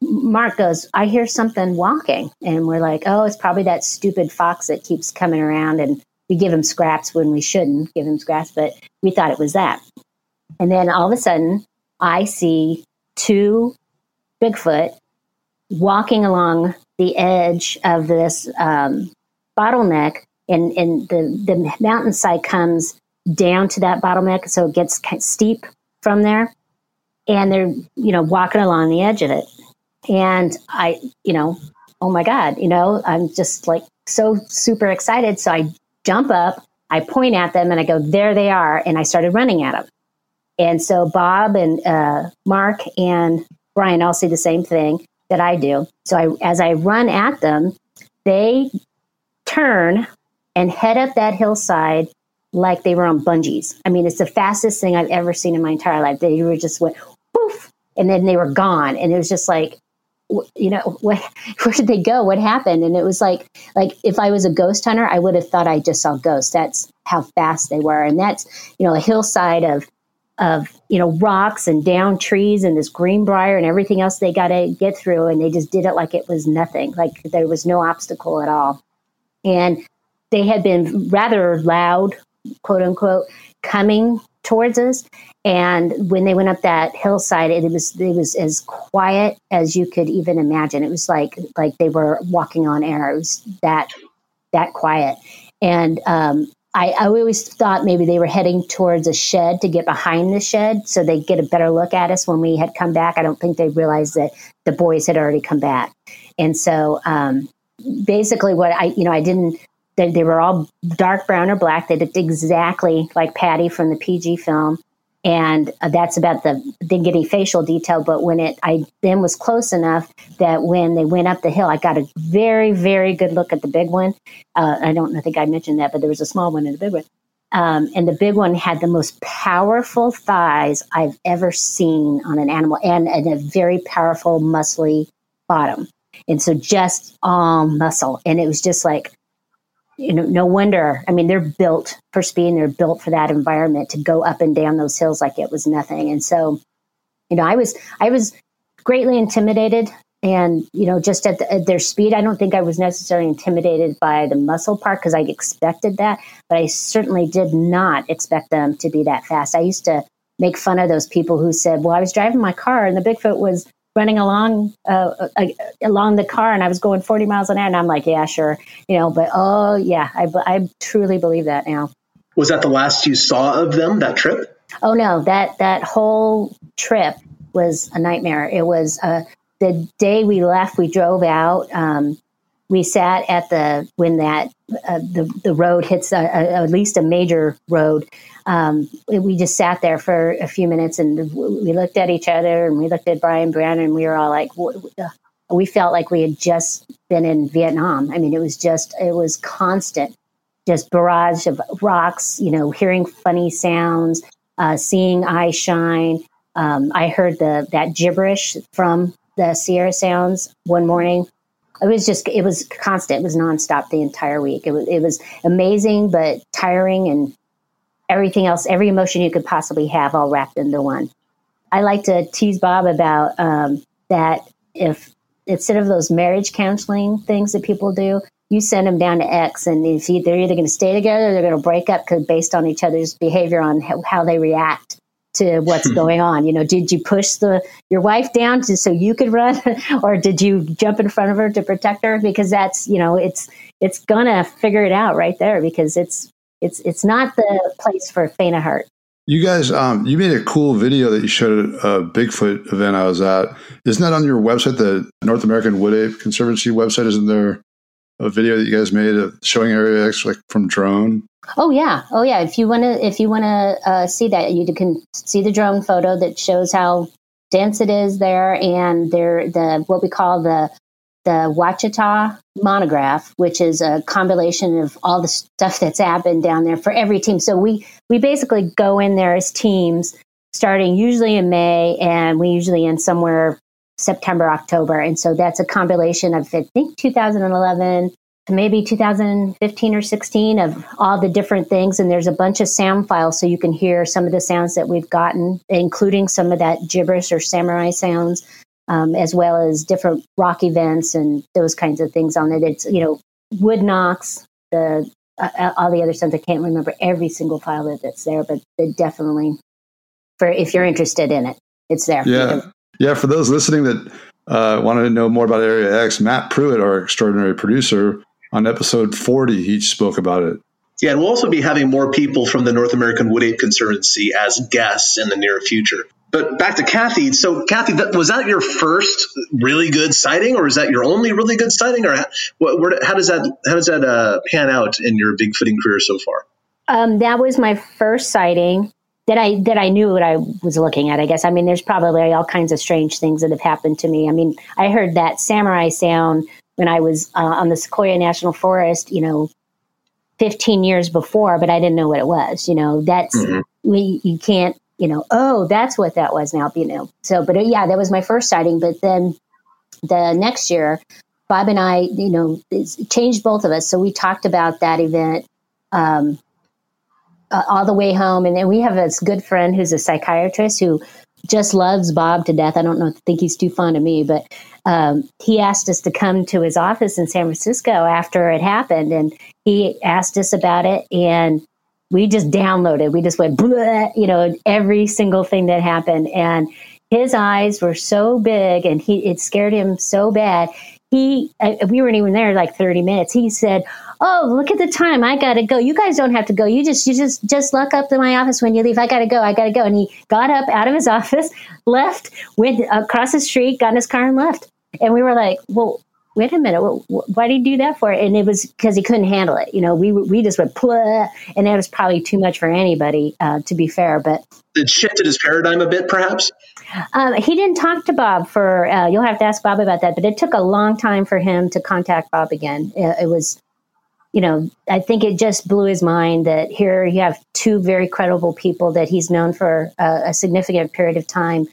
Mark goes, I hear something walking, and we're like, oh, it's probably that stupid fox that keeps coming around, and we give him scraps when we shouldn't give him scraps, but we thought it was that. And then all of a sudden, I see two Bigfoot walking along the edge of this um, bottleneck, and, and the, the mountainside comes down to that bottleneck, so it gets steep from there. And they're, you know, walking along the edge of it. And I, you know, oh my God, you know, I'm just like so super excited. So I jump up, I point at them, and I go, there they are. And I started running at them. And so Bob and uh, Mark and Brian all see the same thing that I do. So I, as I run at them, they turn and head up that hillside like they were on bungees. I mean, it's the fastest thing I've ever seen in my entire life. They were just went poof, and then they were gone, and it was just like, you know, (laughs) what, where did they go? What happened? And it was like, like if I was a ghost hunter, I would have thought I just saw ghosts. That's how fast they were, and that's you know a hillside of of you know rocks and down trees and this greenbrier and everything else they got to get through and they just did it like it was nothing like there was no obstacle at all. And they had been rather loud quote unquote coming towards us. And when they went up that hillside it was it was as quiet as you could even imagine. It was like like they were walking on air. It was that that quiet. And um, I, I always thought maybe they were heading towards a shed to get behind the shed so they'd get a better look at us when we had come back. I don't think they realized that the boys had already come back. And so um, basically, what I, you know, I didn't, they, they were all dark brown or black. They looked exactly like Patty from the PG film and uh, that's about the didn't get any facial detail but when it i then was close enough that when they went up the hill i got a very very good look at the big one. Uh, i don't I think i mentioned that but there was a small one and a big one. Um, and the big one had the most powerful thighs i've ever seen on an animal and, and a very powerful muscly bottom. And so just all muscle. And it was just like you know, no wonder. I mean, they're built for speed and they're built for that environment to go up and down those hills like it was nothing. And so, you know, I was, I was greatly intimidated and, you know, just at, the, at their speed, I don't think I was necessarily intimidated by the muscle part because I expected that, but I certainly did not expect them to be that fast. I used to make fun of those people who said, well, I was driving my car and the Bigfoot was running along uh, uh, along the car and I was going 40 miles an hour and I'm like, yeah, sure, you know, but oh yeah, I, I truly believe that now. Was that the last you saw of them that trip? Oh no, that that whole trip was a nightmare. It was uh, the day we left. We drove out. Um, we sat at the when that uh, the the road hits a, a, at least a major road um, we just sat there for a few minutes and we looked at each other and we looked at Brian Brown and we were all like, we felt like we had just been in Vietnam. I mean, it was just, it was constant, just barrage of rocks, you know, hearing funny sounds, uh, seeing eye shine. Um, I heard the that gibberish from the Sierra Sounds one morning. It was just, it was constant. It was nonstop the entire week. It was, it was amazing, but tiring and everything else, every emotion you could possibly have, all wrapped into one. I like to tease Bob about um, that if instead of those marriage counseling things that people do, you send them down to X, and if they're either going to stay together or they're going to break up because based on each other's behavior on how they react to what's going on. You know, did you push the your wife down to, so you could run, (laughs) or did you jump in front of her to protect her? Because that's you know, it's it's gonna figure it out right there because it's it's it's not the place for faint of heart. You guys, um, you made a cool video that you showed at a Bigfoot event I was at. Isn't that on your website, the North American Wood Ape Conservancy website? Isn't there a video that you guys made of showing Area X like from drone? Oh yeah, oh yeah. If you want to, if you want to uh, see that, you can see the drone photo that shows how dense it is there, and there the what we call the the Ouachita monograph, which is a compilation of all the stuff that's happened down there for every team. So we we basically go in there as teams, starting usually in May, and we usually end somewhere September, October. And so that's a compilation of I think 2011 to maybe 2015 or 16 of all the different things. And there's a bunch of sound files so you can hear some of the sounds that we've gotten, including some of that gibberish or samurai sounds um, as well as different rock events and those kinds of things on it. It's you know wood knocks, the uh, uh all the other sounds I can't remember every single file that's there, but definitely for if you're interested in it, it's there. Yeah, yeah. For those listening that uh, wanted to know more about Area X, Matt Pruitt, our extraordinary producer, on episode 40, he spoke about it. Yeah, and we'll also be having more people from the North American Wood Ape Conservancy as guests in the near future. But back to Kathy. So, Kathy, that, was that your first really good sighting, or is that your only really good sighting, or how, where, how does that how does that uh, pan out in your bigfooting career so far? Um, that was my first sighting that I that I knew what I was looking at. I guess I mean, there's probably all kinds of strange things that have happened to me. I mean, I heard that samurai sound when I was uh, on the Sequoia National Forest. You know, 15 years before, but I didn't know what it was. You know, that's mm-hmm. we you can't you know, oh, that's what that was now, you know. So, but uh, yeah, that was my first sighting. But then the next year, Bob and I, you know, changed both of us. So we talked about that event um, uh, all the way home. And then we have this good friend who's a psychiatrist who just loves Bob to death. I don't know, think he's too fond of me, but um, he asked us to come to his office in San Francisco after it happened. And he asked us about it. And we just downloaded. We just went, you know, every single thing that happened. And his eyes were so big and he, it scared him so bad. he uh, we weren't even there like 30 minutes he said oh look at the time i gotta go you guys don't have to go you just you just just look up to my office when you leave i gotta go i gotta go and he got up out of his (laughs) office left went across the street got in his car and left and we were like well wait a minute. Why did he do that for? And it was because he couldn't handle it. You know we we just went Pleh, and that was probably too much for anybody uh, to be fair but it shifted his paradigm a bit perhaps? Um, he didn't talk to Bob for, uh, you'll have to ask Bob about that, but it took a long time for him to contact Bob again. It, it, was, you know, I think it just blew his mind that here you have two very credible people that he's known for a, a significant period of time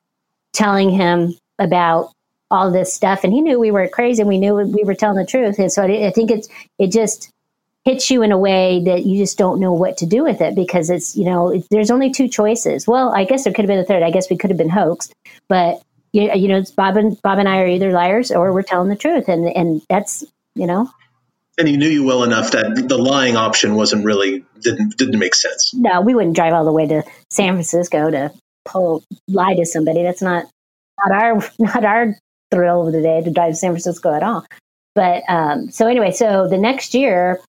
telling him about all this stuff. And he knew we were crazy and we knew we were telling the truth. And so I, I think it's, it just, hits you in a way that you just don't know what to do with it because it's you know it, there's only two choices. Well, I guess there could have been a third. I guess we could have been hoaxed, but you, you know, Bob and Bob and I are either liars or we're telling the truth, and and that's you know. And he knew you well enough that the lying option wasn't really didn't didn't make sense. No, we wouldn't drive all the way to San Francisco to pull lie to somebody. That's not not our (laughs) not our thrill of the day to drive to San Francisco at all. But um, so anyway, so the next year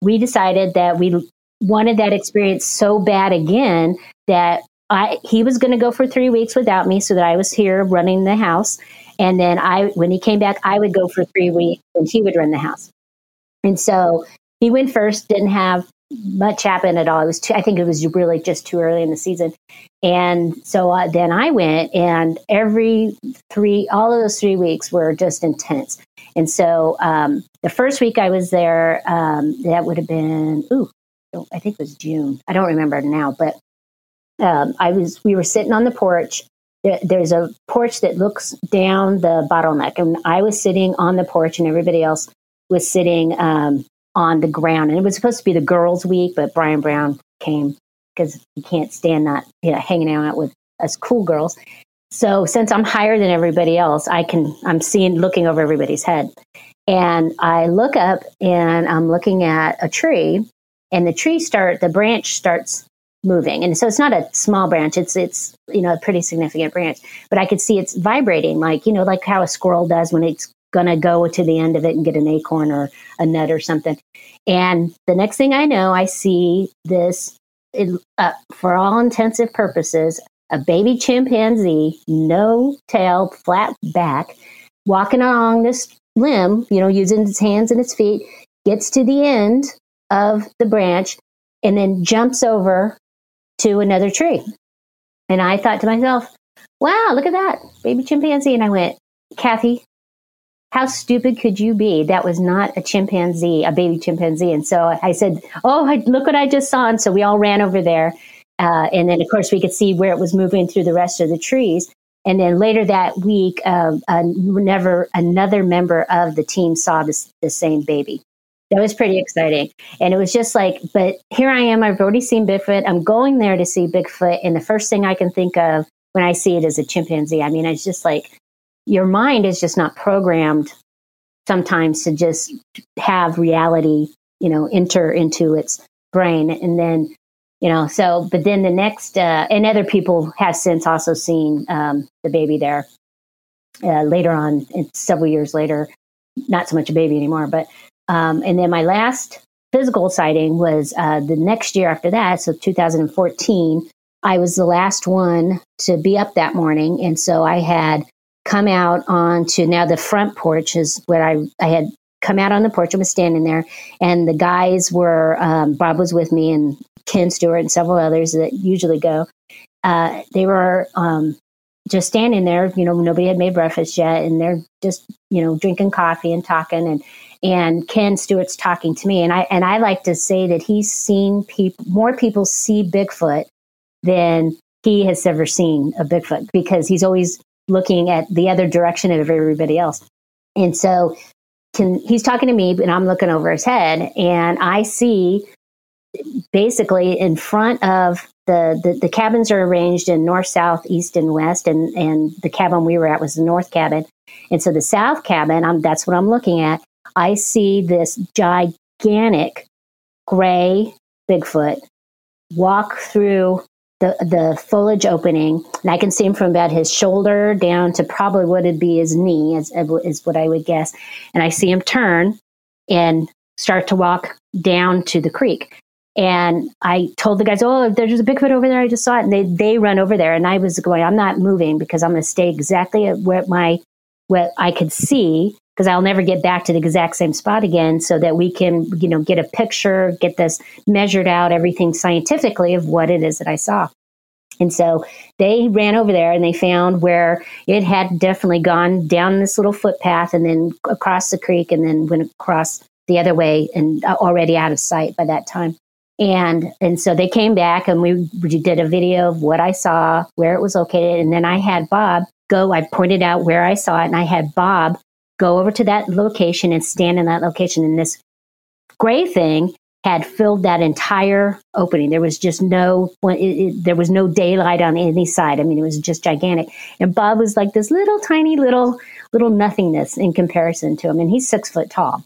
we decided that we wanted that experience so bad again that I he was going to go for three weeks without me, so that I was here running the house, and then I when he came back, I would go for three weeks, and he would run the house. And so he went first, didn't have much happen at all. It was too, I think it was really just too early in the season, and so uh, then I went, and every three, all of those three weeks were just intense. And so um, the first week I was there, um, that would have been, ooh, I think it was June. I don't remember now, but um, I was, we were sitting on the porch. There, there's a porch that looks down the bottleneck, and I was sitting on the porch, and everybody else was sitting um, on the ground. And it was supposed to be the girls' week, but Brian Brown came because he can't stand not you know, hanging out with us cool girls. So since I'm higher than everybody else, I can I'm seeing looking over everybody's head. And I look up and I'm looking at a tree and the tree start the branch starts moving. And so it's not a small branch, it's it's you know a pretty significant branch. But I could see it's vibrating like, you know, like how a squirrel does when it's gonna go to the end of it and get an acorn or a nut or something. And the next thing I know, I see this uh, for all intensive purposes, a baby chimpanzee, no tail, flat back, walking along this limb, you know, using its hands and its feet, gets to the end of the branch and then jumps over to another tree. And I thought to myself, wow, look at that baby chimpanzee. And I went, Kathy, how stupid could you be? That was not a chimpanzee, a baby chimpanzee. And so I said, oh, look what I just saw. And so we all ran over there uh, and then, of course, we could see where it was moving through the rest of the trees. And then later that week, uh, uh, never another member of the team saw this, the same baby. That was pretty exciting. And it was just like, but here I am. I've already seen Bigfoot. I'm going there to see Bigfoot. And the first thing I can think of when I see it is a chimpanzee. I mean, it's just like your mind is just not programmed sometimes to just have reality, you know, enter into its brain. And then you know so but then the next uh, and other people have since also seen um, the baby there uh, later on several years later not so much a baby anymore but um, and then my last physical sighting was uh, the next year after that so 2014 i was the last one to be up that morning and so i had come out onto now the front porch is where i, I had come out on the porch and was standing there and the guys were um, bob was with me and Ken Stewart and several others that usually go. Uh, they were um, just standing there. You know, nobody had made breakfast yet, and they're just you know drinking coffee and talking. And and Ken Stewart's talking to me, and I and I like to say that he's seen people more people see Bigfoot than he has ever seen a Bigfoot because he's always looking at the other direction of everybody else. And so Ken, he's talking to me, and I'm looking over his head, and I see basically in front of the, the, the cabins are arranged in north, south, east, and west, and and the cabin we were at was the north cabin, and so the south cabin, I'm, that's what I'm looking at. I see this gigantic gray Bigfoot walk through the the foliage opening, and I can see him from about his shoulder down to probably what would be his knee, is, is what I would guess. And I see him turn and start to walk down to the creek. And I told the guys, "Oh, there's a Bigfoot over there. I just saw it." And they they run over there, and I was going, "I'm not moving because I'm going to stay exactly at where my what I could see because I'll never get back to the exact same spot again, so that we can you know get a picture, get this measured out, everything scientifically of what it is that I saw." And so they ran over there and they found where it had definitely gone down this little footpath and then across the creek and then went across the other way and uh, already out of sight by that time. And and so they came back and we, we did a video of what I saw, where it was located, and then I had Bob go. I pointed out where I saw it, and I had Bob go over to that location and stand in that location. And this gray thing had filled that entire opening. There was just no it, it, there was no daylight on any side. I mean, it was just gigantic. And Bob was like this little tiny little little nothingness in comparison to him, and he's six foot tall.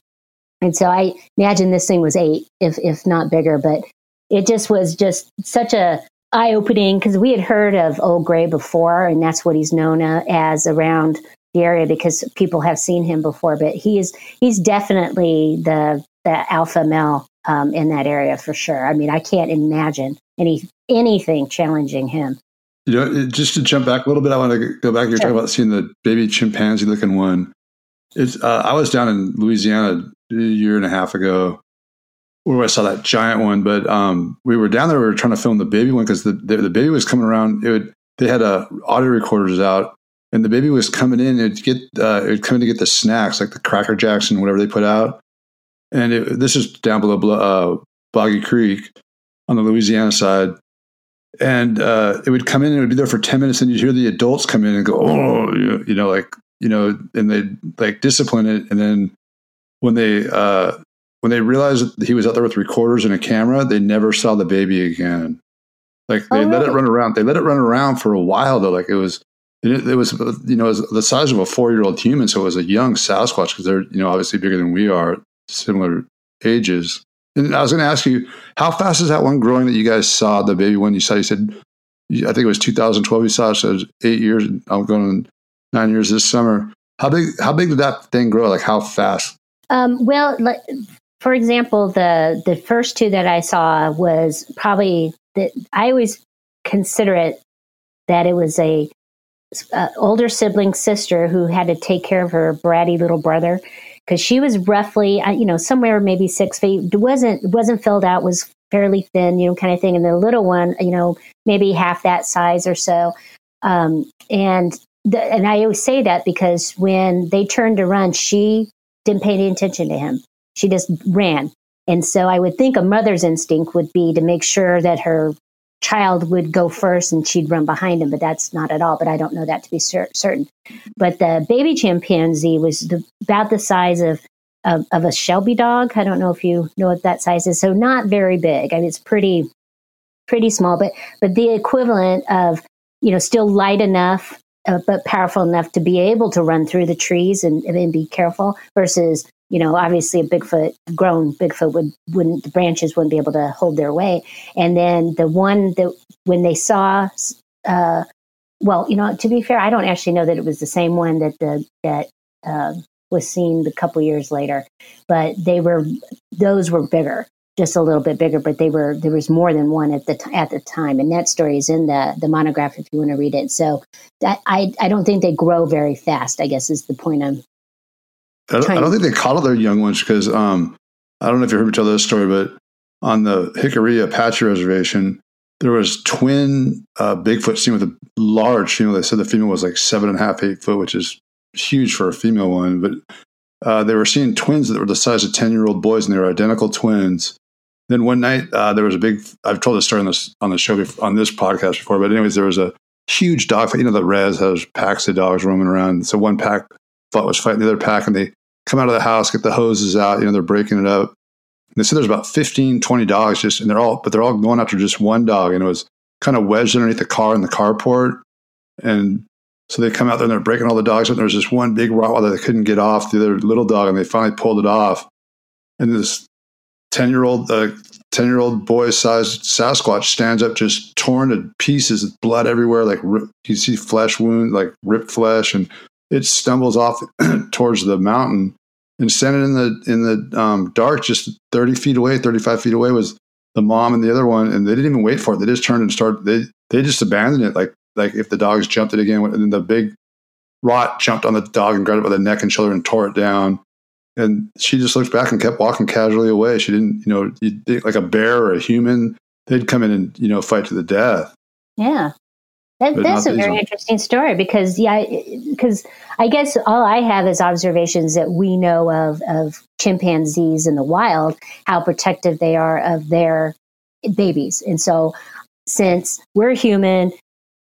And so I imagine this thing was eight, if if not bigger. But it just was just such a eye opening because we had heard of Old Gray before, and that's what he's known uh, as around the area because people have seen him before. But he is he's definitely the the alpha male um, in that area for sure. I mean, I can't imagine any anything challenging him. You know, just to jump back a little bit, I want to go back. You're sure. talking about seeing the baby chimpanzee looking one. It's uh, I was down in Louisiana a year and a half ago where I saw that giant one. But um, we were down there. We were trying to film the baby one because the, the, the baby was coming around. It would they had uh, audio recorders out, and the baby was coming in. It'd get uh, it would come in to get the snacks like the Cracker Jacks and whatever they put out. And it, this is down below uh, Boggy Creek on the Louisiana side. And uh, it would come in and it would be there for 10 minutes. And you'd hear the adults come in and go, oh, you know, like, you know, and they'd like discipline it. And then when they uh, when they realized he was out there with recorders and a camera, they never saw the baby again. Like they oh, let it run around. They let it run around for a while though. Like it was, it, it was you know the size of a four year old human, so it was a young Sasquatch because they're you know obviously bigger than we are, similar ages. And I was going to ask you, how fast is that one growing that you guys saw the baby one you saw? You said, I think it was 2012. You saw it, so it was eight years. I'm going nine years this summer. How big? How big did that thing grow? Like how fast? Um, well, for example, the the first two that I saw was probably that I always consider it that it was a, a older sibling sister who had to take care of her bratty little brother because she was roughly uh, you know somewhere maybe six feet wasn't wasn't filled out was fairly thin you know kind of thing and the little one you know maybe half that size or so um, and the, and I always say that because when they turned to run, she didn't pay any attention to him. She just ran. And so I would think a mother's instinct would be to make sure that her child would go first and she'd run behind him, but that's not at all. But I don't know that to be cer- certain. But the baby chimpanzee was the, about the size of, of, of a Shelby dog. I don't know if you know what that size is. So not very big. I mean, it's pretty pretty small, but but the equivalent of you know still light enough uh, but powerful enough to be able to run through the trees and, and be careful versus you know obviously a bigfoot grown bigfoot would wouldn't the branches wouldn't be able to hold their weight and then the one that when they saw uh, well you know to be fair i don't actually know that it was the same one that the that uh, was seen a couple years later but they were those were bigger just a little bit bigger, but they were there was more than one at the t- at the time, and that story is in the the monograph if you want to read it. So that I I don't think they grow very fast. I guess is the point I'm. I don't, I don't think they all their young ones because um, I don't know if you heard me tell this story, but on the Jicarilla Apache Reservation, there was twin uh, Bigfoot seen with a large female. They said the female was like seven and a half, eight foot, which is huge for a female one. But uh, they were seeing twins that were the size of ten year old boys, and they were identical twins. Then one night uh, there was a big. I've told this story on this on the show before, on this podcast before, but anyways, there was a huge dog fight. You know, the res has packs of dogs roaming around. So one pack thought was fighting the other pack, and they come out of the house, get the hoses out. You know, they're breaking it up. And they said there's about 15, 20 dogs just, and they're all, but they're all going after just one dog, and it was kind of wedged underneath the car in the carport. And so they come out there and they're breaking all the dogs up. And there's this one big Rottweiler that couldn't get off the other little dog, and they finally pulled it off. And this ten year old uh, ten year old boy sized Sasquatch stands up, just torn to pieces, blood everywhere, like you see flesh wound, like ripped flesh, and it stumbles off (clears throat) towards the mountain. And standing in the in the um, dark, just thirty feet away, thirty five feet away, was the mom and the other one, and they didn't even wait for it. They just turned and started. They they just abandoned it, like like if the dogs jumped it again, and then the big rot jumped on the dog and grabbed it by the neck and shoulder and tore it down. And she just looked back and kept walking casually away. She didn't, you know, like a bear or a human, they'd come in and, you know, fight to the death. Yeah. That, that's a very interesting story because, yeah, because I guess all I have is observations that we know of, of chimpanzees in the wild, how protective they are of their babies. And so, since we're human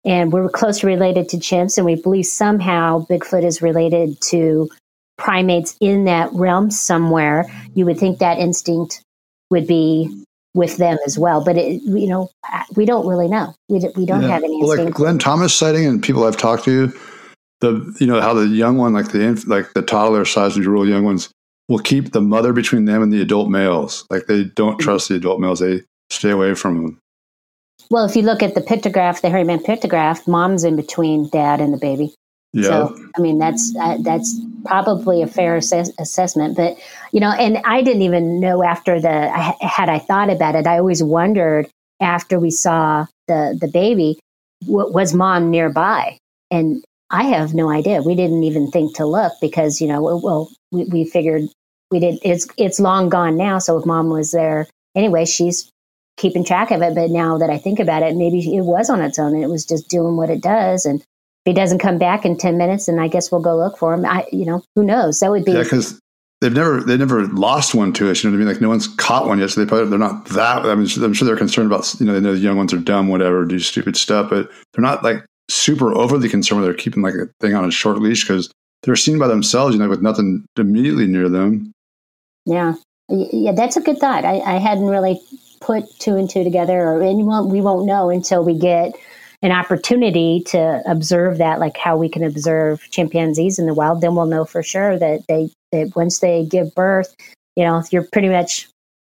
and we're closely related to chimps, and we believe somehow Bigfoot is related to primates in that realm somewhere, you would think that instinct would be with them as well. But it, you know, we don't really know. We, we don't yeah. have any. Well, like Glenn Thomas sighting and people I've talked to, the you know how the young one, like the like the toddler size, the real young ones, will keep the mother between them and the adult males. Like they don't mm-hmm. trust the adult males; they stay away from them. Well, if you look at the pictograph, the hairy man pictograph, mom's in between dad and the baby. Yeah. So, I mean, that's uh, that's probably a fair assess- assessment. But you know, and I didn't even know after the had I thought about it. I always wondered after we saw the the baby, w- was mom nearby? And I have no idea. We didn't even think to look because you know, well, we, we figured we did. It's it's long gone now. So if mom was there anyway, she's keeping track of it. But now that I think about it, maybe it was on its own and it was just doing what it does. And if he doesn't come back in 10 minutes, and I guess we'll go look for him. I, you know, who knows? That would be. Yeah, because they've never, they never lost one to us. You know what I mean? Like no one's caught one yet. So they probably, they're not that, I mean, I'm sure they're concerned about, you know, they know the young ones are dumb, whatever, do stupid stuff, but they're not like super overly concerned where they're keeping like a thing on a short leash because they're seen by themselves, you know, with nothing immediately near them. Yeah. Yeah, that's a good thought. I, I hadn't really put two and two together, or and won't, we won't know until we get an opportunity to observe that, like how we can observe chimpanzees in the wild. Then we'll know for sure that they that once they give birth, you know, you're pretty much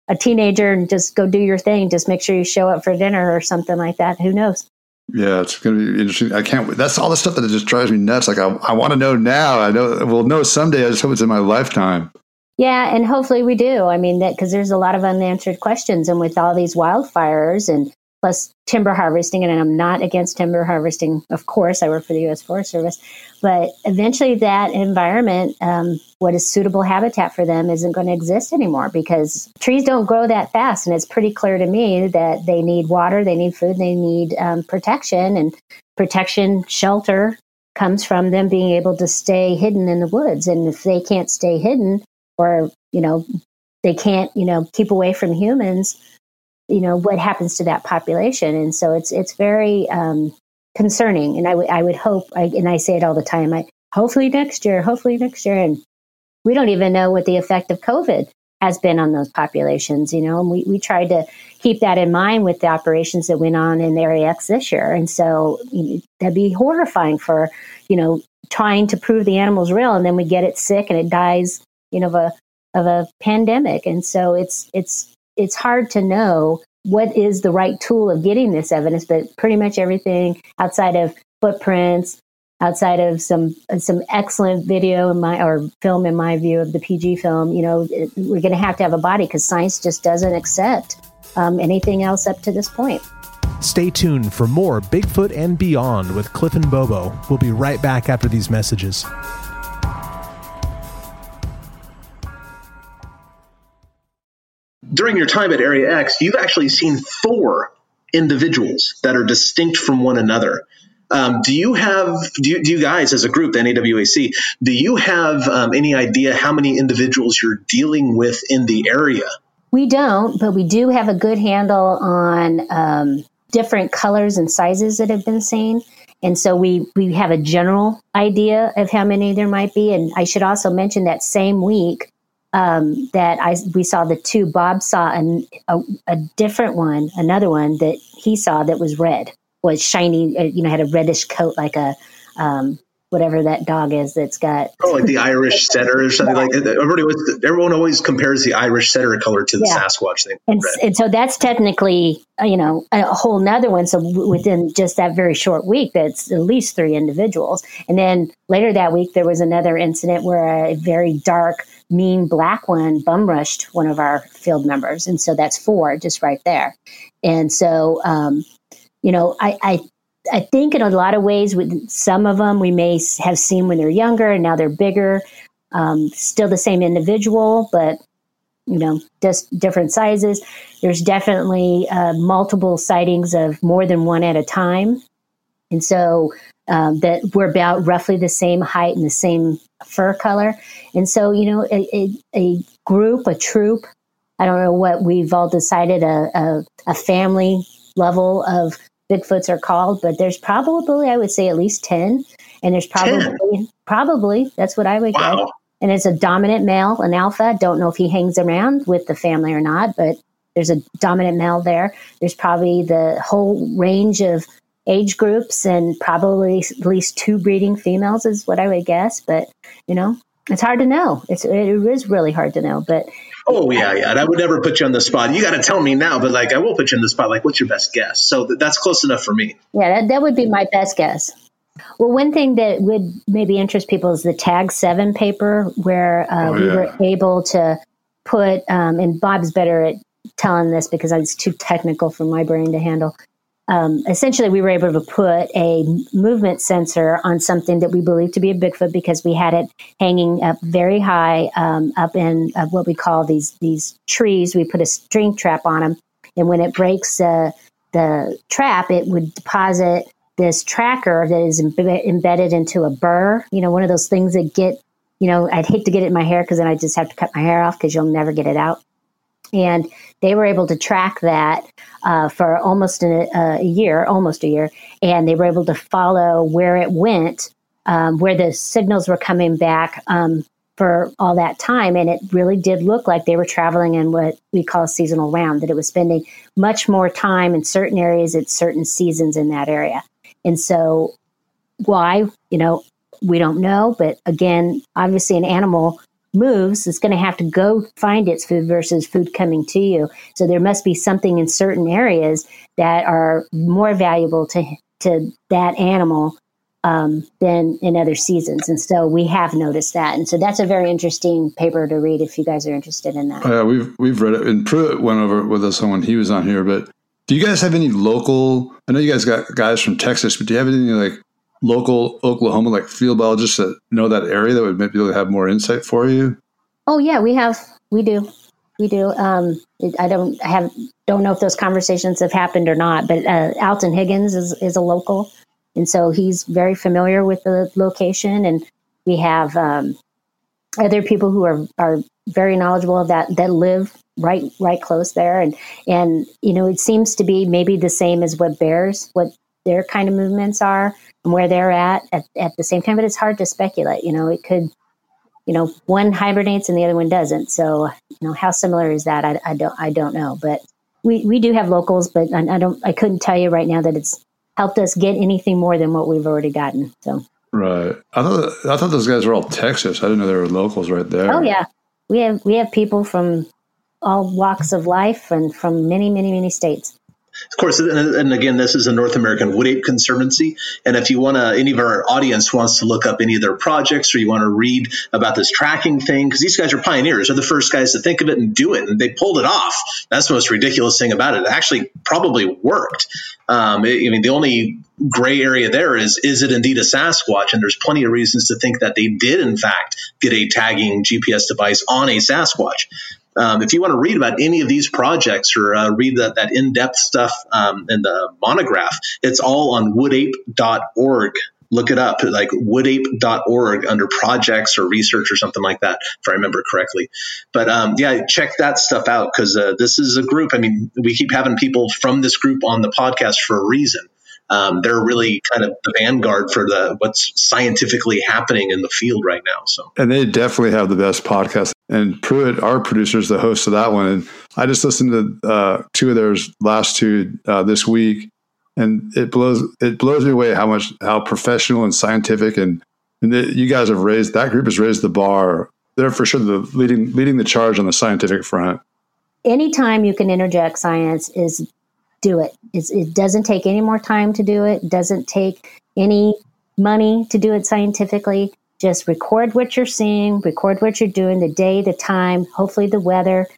a teenager and just go do your thing. Just make sure you show up for dinner or something like that. Who knows? Yeah, it's going to be interesting. I can't. That's all the stuff that just drives me nuts. Like I, I want to know now. I know we'll know someday. I just hope it's in my lifetime. Yeah, and hopefully we do. I mean, that because there's a lot of unanswered questions, and with all these wildfires and plus timber harvesting, and I'm not against timber harvesting, of course. I work for the U.S. Forest Service, but eventually that environment, um, what is suitable habitat for them, isn't going to exist anymore because trees don't grow that fast, and it's pretty clear to me that they need water, they need food, they need um, protection, and protection, shelter comes from them being able to stay hidden in the woods. And if they can't stay hidden, or you know they can't you know keep away from humans you know what happens to that population. And so it's it's very um, concerning. And I, would hope I, and i say it all the time i hopefully next year hopefully next year. And we don't even know what the effect of covid has been on those populations you know and we, we tried to keep that in mind with the operations that went on in area x this year. And so you know, that'd be horrifying for you know trying to prove the animal's real and then we get it sick and it dies you know of a of a pandemic. And so it's it's it's hard to know what is the right tool of getting this evidence but pretty much everything outside of footprints outside of some some excellent video in my or film in my view of the PG film you know we're going to have to have a body because science just doesn't accept um, anything else up to this point Stay tuned for more Bigfoot and Beyond with Cliff and Bobo. We'll be right back after these messages. During your time at Area X, you've actually seen four individuals that are distinct from one another. Um, do you have do you, do you, guys as a group, the NAWAC, do you have um, any idea how many individuals you're dealing with in the area? We don't, but we do have a good handle on um, different colors and sizes that have been seen. And so we, we have a general idea of how many there might be. And I should also mention that same week, um, that I we saw the two. Bob saw an, a, a, different one, another one that he saw that was red, was shiny. Uh, you know, had a reddish coat like a um, whatever that dog is that's got. Oh, like the Irish setter or something like that. Everybody always, everyone always compares the Irish setter color to the Yeah. Sasquatch thing. And, and so that's technically, uh, you know, a whole nother one. So within just that very short week, that's at least three individuals. And then later that week, there was another incident where a very dark, mean black one bum rushed one of our field members. And so that's four just right there. And so, um, you know, I, I, I think in a lot of ways, with some of them we may have seen when they're younger and now they're bigger, um, still the same individual, but you know, just different sizes. There's definitely uh, multiple sightings of more than one at a time. And so um, that we're about roughly the same height and the same fur color. And so, you know, a, a, group, a troop, I don't know what we've all decided a, a, a family level of Bigfoots are called, but there's probably, I would say, at least 10. And there's probably, probably, that's what I would guess and it's a dominant male, an alpha. Don't know if he hangs around with the family or not, but there's a dominant male there. There's probably the whole range of age groups and probably at least two breeding females is what I would guess. But you know, it's hard to know. It's it is really hard to know. But Oh yeah, yeah. And I would never put you on the spot. You got to tell me now, but like I will put you on the spot. Like, what's your best guess? So th- that's close enough for me. yeah, that, that would be my best guess. Well, one thing that would maybe interest people is the Tag Seven paper, where uh, Oh, we were able to put, um, and Bob's better at telling this because it's too technical for my brain to handle. Um, essentially, we were able to put a movement sensor on something that we believe to be a Bigfoot because we had it hanging up very high, um, up in uh, what we call these these trees. We put a string trap on them, and when it breaks uh, the trap, it would deposit this tracker that is embe- embedded into a burr. You know, one of those things that get, you know, I'd hate to get it in my hair because then I just have to cut my hair off because you'll never get it out. And they were able to track that uh, for almost a, a year, almost a year, and they were able to follow where it went, um, where the signals were coming back um, for all that time. And it really did look like they were traveling in what we call a seasonal round, that it was spending much more time in certain areas at certain seasons in that area. And so, why, you know, we don't know. But again, obviously, an animal moves, it's going to have to go find its food versus food coming to you. So there must be something in certain areas that are more valuable to to that animal um, than in other seasons. And so we have noticed that. And so that's a very interesting paper to read if you guys are interested in that. Oh, yeah, we've we've read it, and Pruitt went over it with us when he was on here. But do you guys have any local? I know you guys got guys from Texas, but do you have any like local Oklahoma like field biologists that know that area that would maybe have more insight for you? Oh yeah, we have, we do, we do. Um, I don't I have don't know if those conversations have happened or not, but uh, Alton Higgins is is a local, and so he's very familiar with the location, and we have um, other people who are are very knowledgeable of that that live right right close there, and and you know it seems to be maybe the same as what bears what their kind of movements are and where they're at at, at the same time, but it's hard to speculate. You know, it could you know, one hibernates and the other one doesn't. So, you know, how similar is that? I, I don't, I don't know. But we, we do have locals, but I, I don't, I couldn't tell you right now that it's helped us get anything more than what we've already gotten. So, Right. I thought I thought those guys were all Texas. I didn't know they were locals right there. oh yeah, we have we have people from all walks of life and from many, many, many states. Of course, and, again, this is a North American Wood Ape Conservancy. And if you want to, any of our audience wants to look up any of their projects or you want to read about this tracking thing, because these guys are pioneers, they're the first guys to think of it and do it, and they pulled it off. That's the most ridiculous thing about it. It actually probably worked. Um, I mean, the only gray area there is is it indeed a Sasquatch? And there's plenty of reasons to think that they did, in fact, get a tagging GPS device on a Sasquatch. Um, if you want to read about any of these projects or uh, read that, that in-depth stuff um, in the monograph, it's all on woodape.org. Look it up, like woodape.org under projects or research or something like that, if I remember correctly. But um, yeah, check that stuff out because uh, this is a group. I mean, we keep having people from this group on the podcast for a reason. Um, they're really kind of the vanguard for the what's scientifically happening in the field right now. So And they definitely have the best podcast. And Pruitt, our producer, is the host of that one. And I just listened to uh, two of theirs last two uh, this week, and it blows it blows me away how much how professional and scientific and and you guys have raised that group has raised the bar. They're for sure the leading leading the charge on the scientific front. Anytime you can interject science is do it. It's, it doesn't take any more time to do it. Doesn't take any money to do it scientifically. Just record what you're seeing, record what you're doing, the day, the time, hopefully the weather,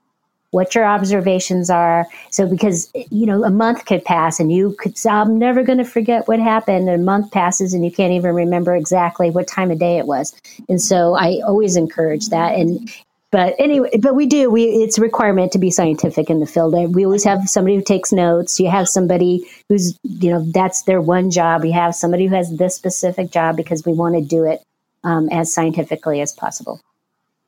what your observations are. So, because, you know, a month could pass and you could say, I'm never going to forget what happened. And a month passes and you can't even remember exactly what time of day it was. And so I always encourage that. And, but anyway, but we do, we, it's a requirement to be scientific in the field. We always have somebody who takes notes. You have somebody who's, you know, that's their one job. We have somebody who has this specific job because we want to do it um, as scientifically as possible.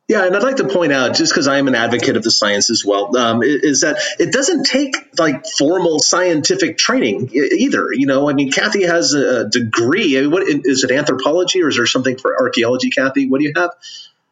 Yeah, and I'd like to point out, just because I am an advocate of the science as well, um, is that it doesn't take like formal scientific training either. You know, I mean, Kathy has a degree. What is it, anthropology, or is there something for archaeology, Kathy? What do you have?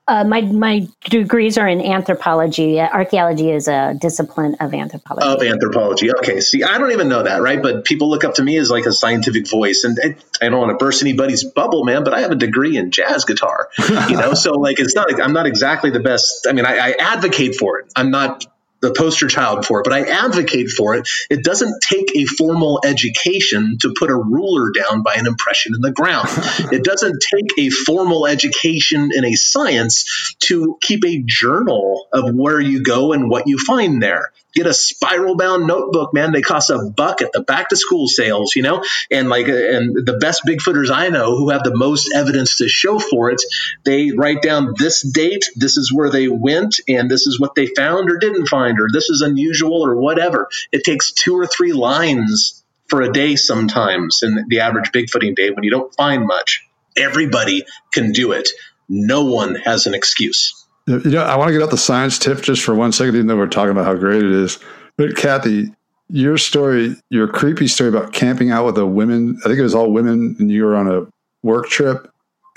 Uh, my my degrees are in anthropology. Archaeology is a discipline of anthropology. Of anthropology. Okay. See, I don't even know that, right? But people look up to me as like a scientific voice, and I don't want to burst anybody's bubble, man. But I have a degree in jazz guitar, you know. (laughs) so like, it's not. I'm not exactly the best. I mean, I, I advocate for it. I'm not the poster child for it, but I advocate for it. It doesn't take a formal education to put a ruler down by an impression in the ground. (laughs) it doesn't take a formal education in a science to keep a journal of where you go and what you find there get a spiral bound notebook, man. They cost a buck at the back to school sales, you know? And like, uh, and the best Bigfooters I know who have the most evidence to show for it, they write down this date, this is where they went, and this is what they found or didn't find, or this is unusual or whatever. It takes two or three lines for a day sometimes in the average Bigfooting day when you don't find much. Everybody can do it. No one has an excuse. You know, I want to get out the science tip just for one second, even though we're talking about how great it is. But Kathy, your story, your creepy story about camping out with a women, I think it was all women, and you were on a work trip,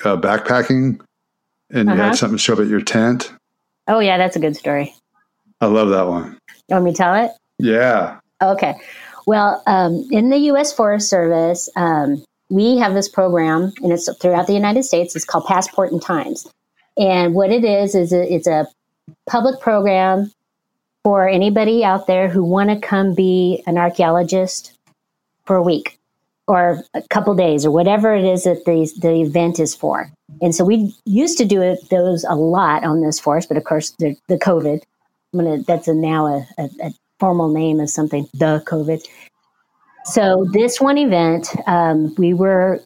uh, backpacking, and you uh-huh. had something show up at your tent. Oh, yeah, that's a good story. I love that one. You want me to tell it? Yeah. Okay. Well, um, in the U.S. Forest Service, um, we have this program, and it's throughout the United States. It's called Passport in Times. And what it is is a, it's a public program for anybody out there who want to come be an archaeologist for a week or a couple days or whatever it is that the the event is for. And so we used to do it those a lot on this force, but of course the, the COVID, gonna, that's a, now a, a, a, formal name of something, the COVID. So this one event, um, we were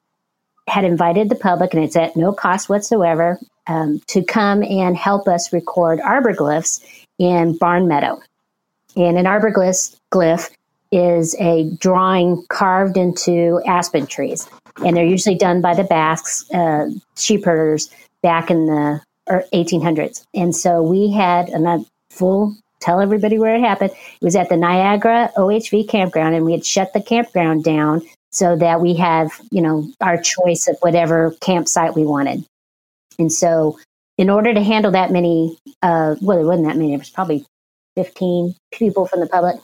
had invited the public, and it's at no cost whatsoever um, to come and help us record arbor glyphs in Barn Meadow. And an arbor glyph is a drawing carved into aspen trees. And they're usually done by the Basques, uh, sheep herders, back in the 1800s. And so we had, a full tell everybody where it happened. It was at the Niagara OHV campground, and we had shut the campground down so that we have, you know, our choice of whatever campsite we wanted. And so, in order to handle that many, uh, well, it wasn't that many, it was probably 15 people from the public.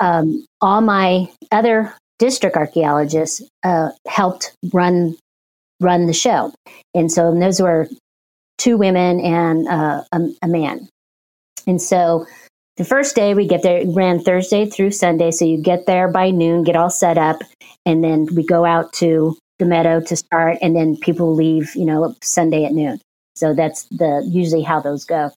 Um, all my other district archaeologists uh, helped run run the show, and so and those were two women and uh, a, a, man. And so the first day we get there, ran Thursday through Sunday, so you get there by noon, get all set up, and then we go out to the meadow to start, and then people leave, you know, Sunday at noon. So that's the usually how those go.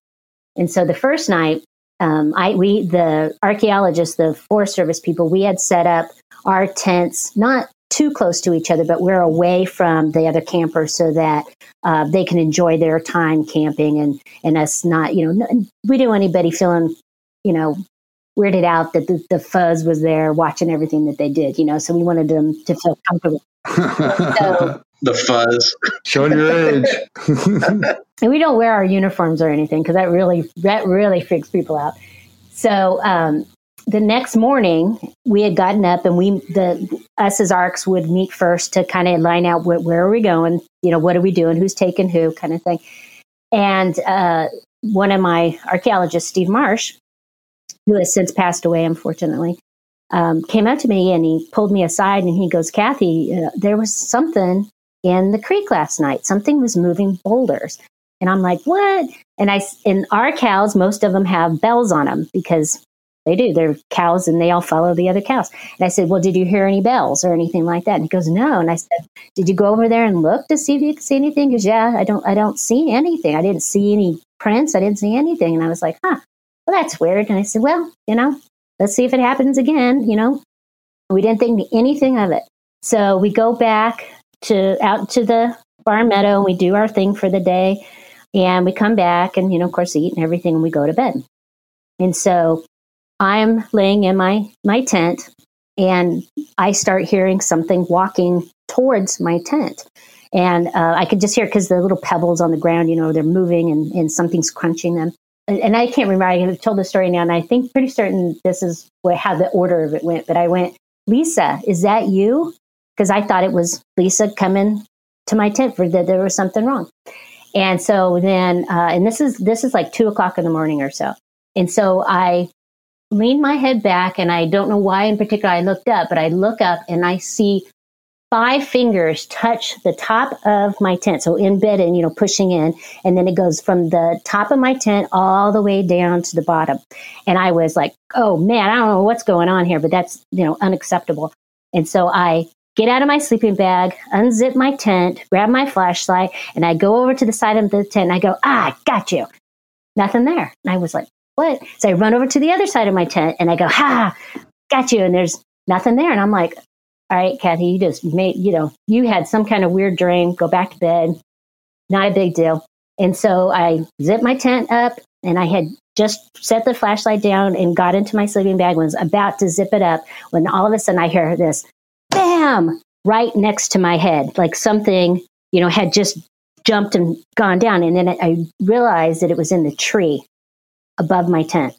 And so the first night, um, I we the archaeologists, the Forest Service people, we had set up our tents not too close to each other, but we're away from the other campers so that uh, they can enjoy their time camping and and us not, you know, we didn't want anybody feeling, you know, weirded out that the, the fuzz was there watching everything that they did, you know. So we wanted them to feel comfortable so, (laughs) the fuzz. Showing your age. (laughs) and we don't wear our uniforms or anything because that really that really freaks people out. So um, the next morning, we had gotten up and we the us as arcs would meet first to kind of line out where, where, are we going, you know, what are we doing, who's taking who, kind of thing. And uh, one of my archaeologists, Steve Marsh, who has since passed away, unfortunately, um, came up to me and he pulled me aside and he goes, Kathy, uh, there was something in the creek last night. Something was moving boulders. And I'm like, what? And I, in our cows, most of them have bells on them because they do. They're cows and they all follow the other cows. And I said, Well, did you hear any bells or anything like that? And he goes, No. And I said, Did you go over there and look to see if you could see anything? Because yeah, I don't I don't see anything. I didn't see any prints. I didn't see anything. And I was like, huh, well that's weird. And I said, Well, you know, let's see if it happens again, you know. We didn't think anything of it. So we go back to out to the barn meadow and we do our thing for the day. And we come back and, you know, of course, eat and everything, and we go to bed. And so I'm laying in my, my tent and I start hearing something walking towards my tent. And uh, I could just hear because the little pebbles on the ground, you know, they're moving and, and something's crunching them. And, and I can't remember, I have told the story now, and I think pretty certain this is what, how the order of it went. But I went, Lisa, is that you? Because I thought it was Lisa coming to my tent for that there was something wrong. And so then, uh, and this is this is like two o'clock in the morning or so. And so I lean my head back and I don't know why in particular I looked up, but I look up and I see five fingers touch the top of my tent. So in bed and, you know, pushing in. And then it goes from the top of my tent all the way down to the bottom. And I was like, oh man, I don't know what's going on here, but that's, you know, unacceptable. And so I get out of my sleeping bag, unzip my tent, grab my flashlight, and I go over to the side of the tent and I go, ah, got you. Nothing there. And I was like, what? So I run over to the other side of my tent and I go, ha, got you. And there's nothing there. And I'm like, all right, Kathy, you just made, you know, you had some kind of weird dream. Go back to bed. Not a big deal. And so I zipped my tent up and I had just set the flashlight down and got into my sleeping bag was about to zip it up when all of a sudden I hear this bam right next to my head, like something, you know, had just jumped and gone down. And then I realized that it was in the tree above my tent.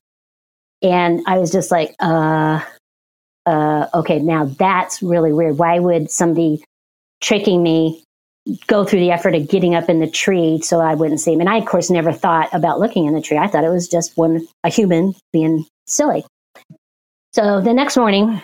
And I was just like, uh, uh, okay, now that's really weird. Why would somebody tricking me go through the effort of getting up in the tree so I wouldn't see him? And I, of course, never thought about looking in the tree. I thought it was just one, a human being silly. So the next morning,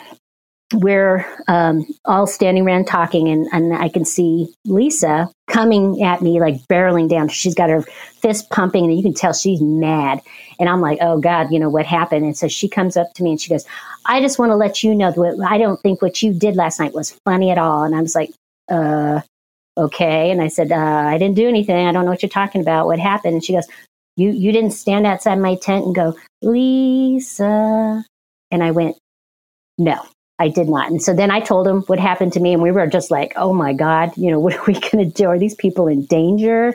we're um, all standing around talking, and, and I can see Lisa coming at me, like barreling down. She's got her fist pumping, and you can tell she's mad. And I'm like, oh God, you know what happened? And so she comes up to me and she goes, I just want to let you know that I don't think what you did last night was funny at all. And I was like, uh, okay. And I said, uh, I didn't do anything. I don't know what you're talking about. What happened? And she goes, you, you didn't stand outside my tent and go, Lisa. And I went, no, I did not. And so then I told him what happened to me, and we were just like, oh my God, you know, (laughs) what are we going to do? Are these people in danger?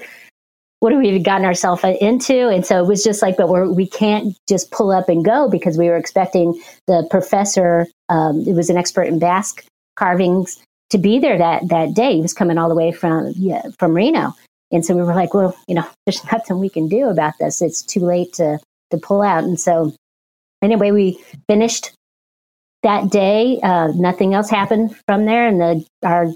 What have we gotten ourselves into? And so it was just like, but we're, we can't just pull up and go because we were expecting the professor, um, it was an expert in Basque carvings, to be there that, that day. He was coming all the way from, yeah, from Reno. And so we were like, well, you know, (laughs) there's nothing we can do about this. It's too late to, to pull out. And so anyway, we finished that day, uh, nothing else happened from there, and the our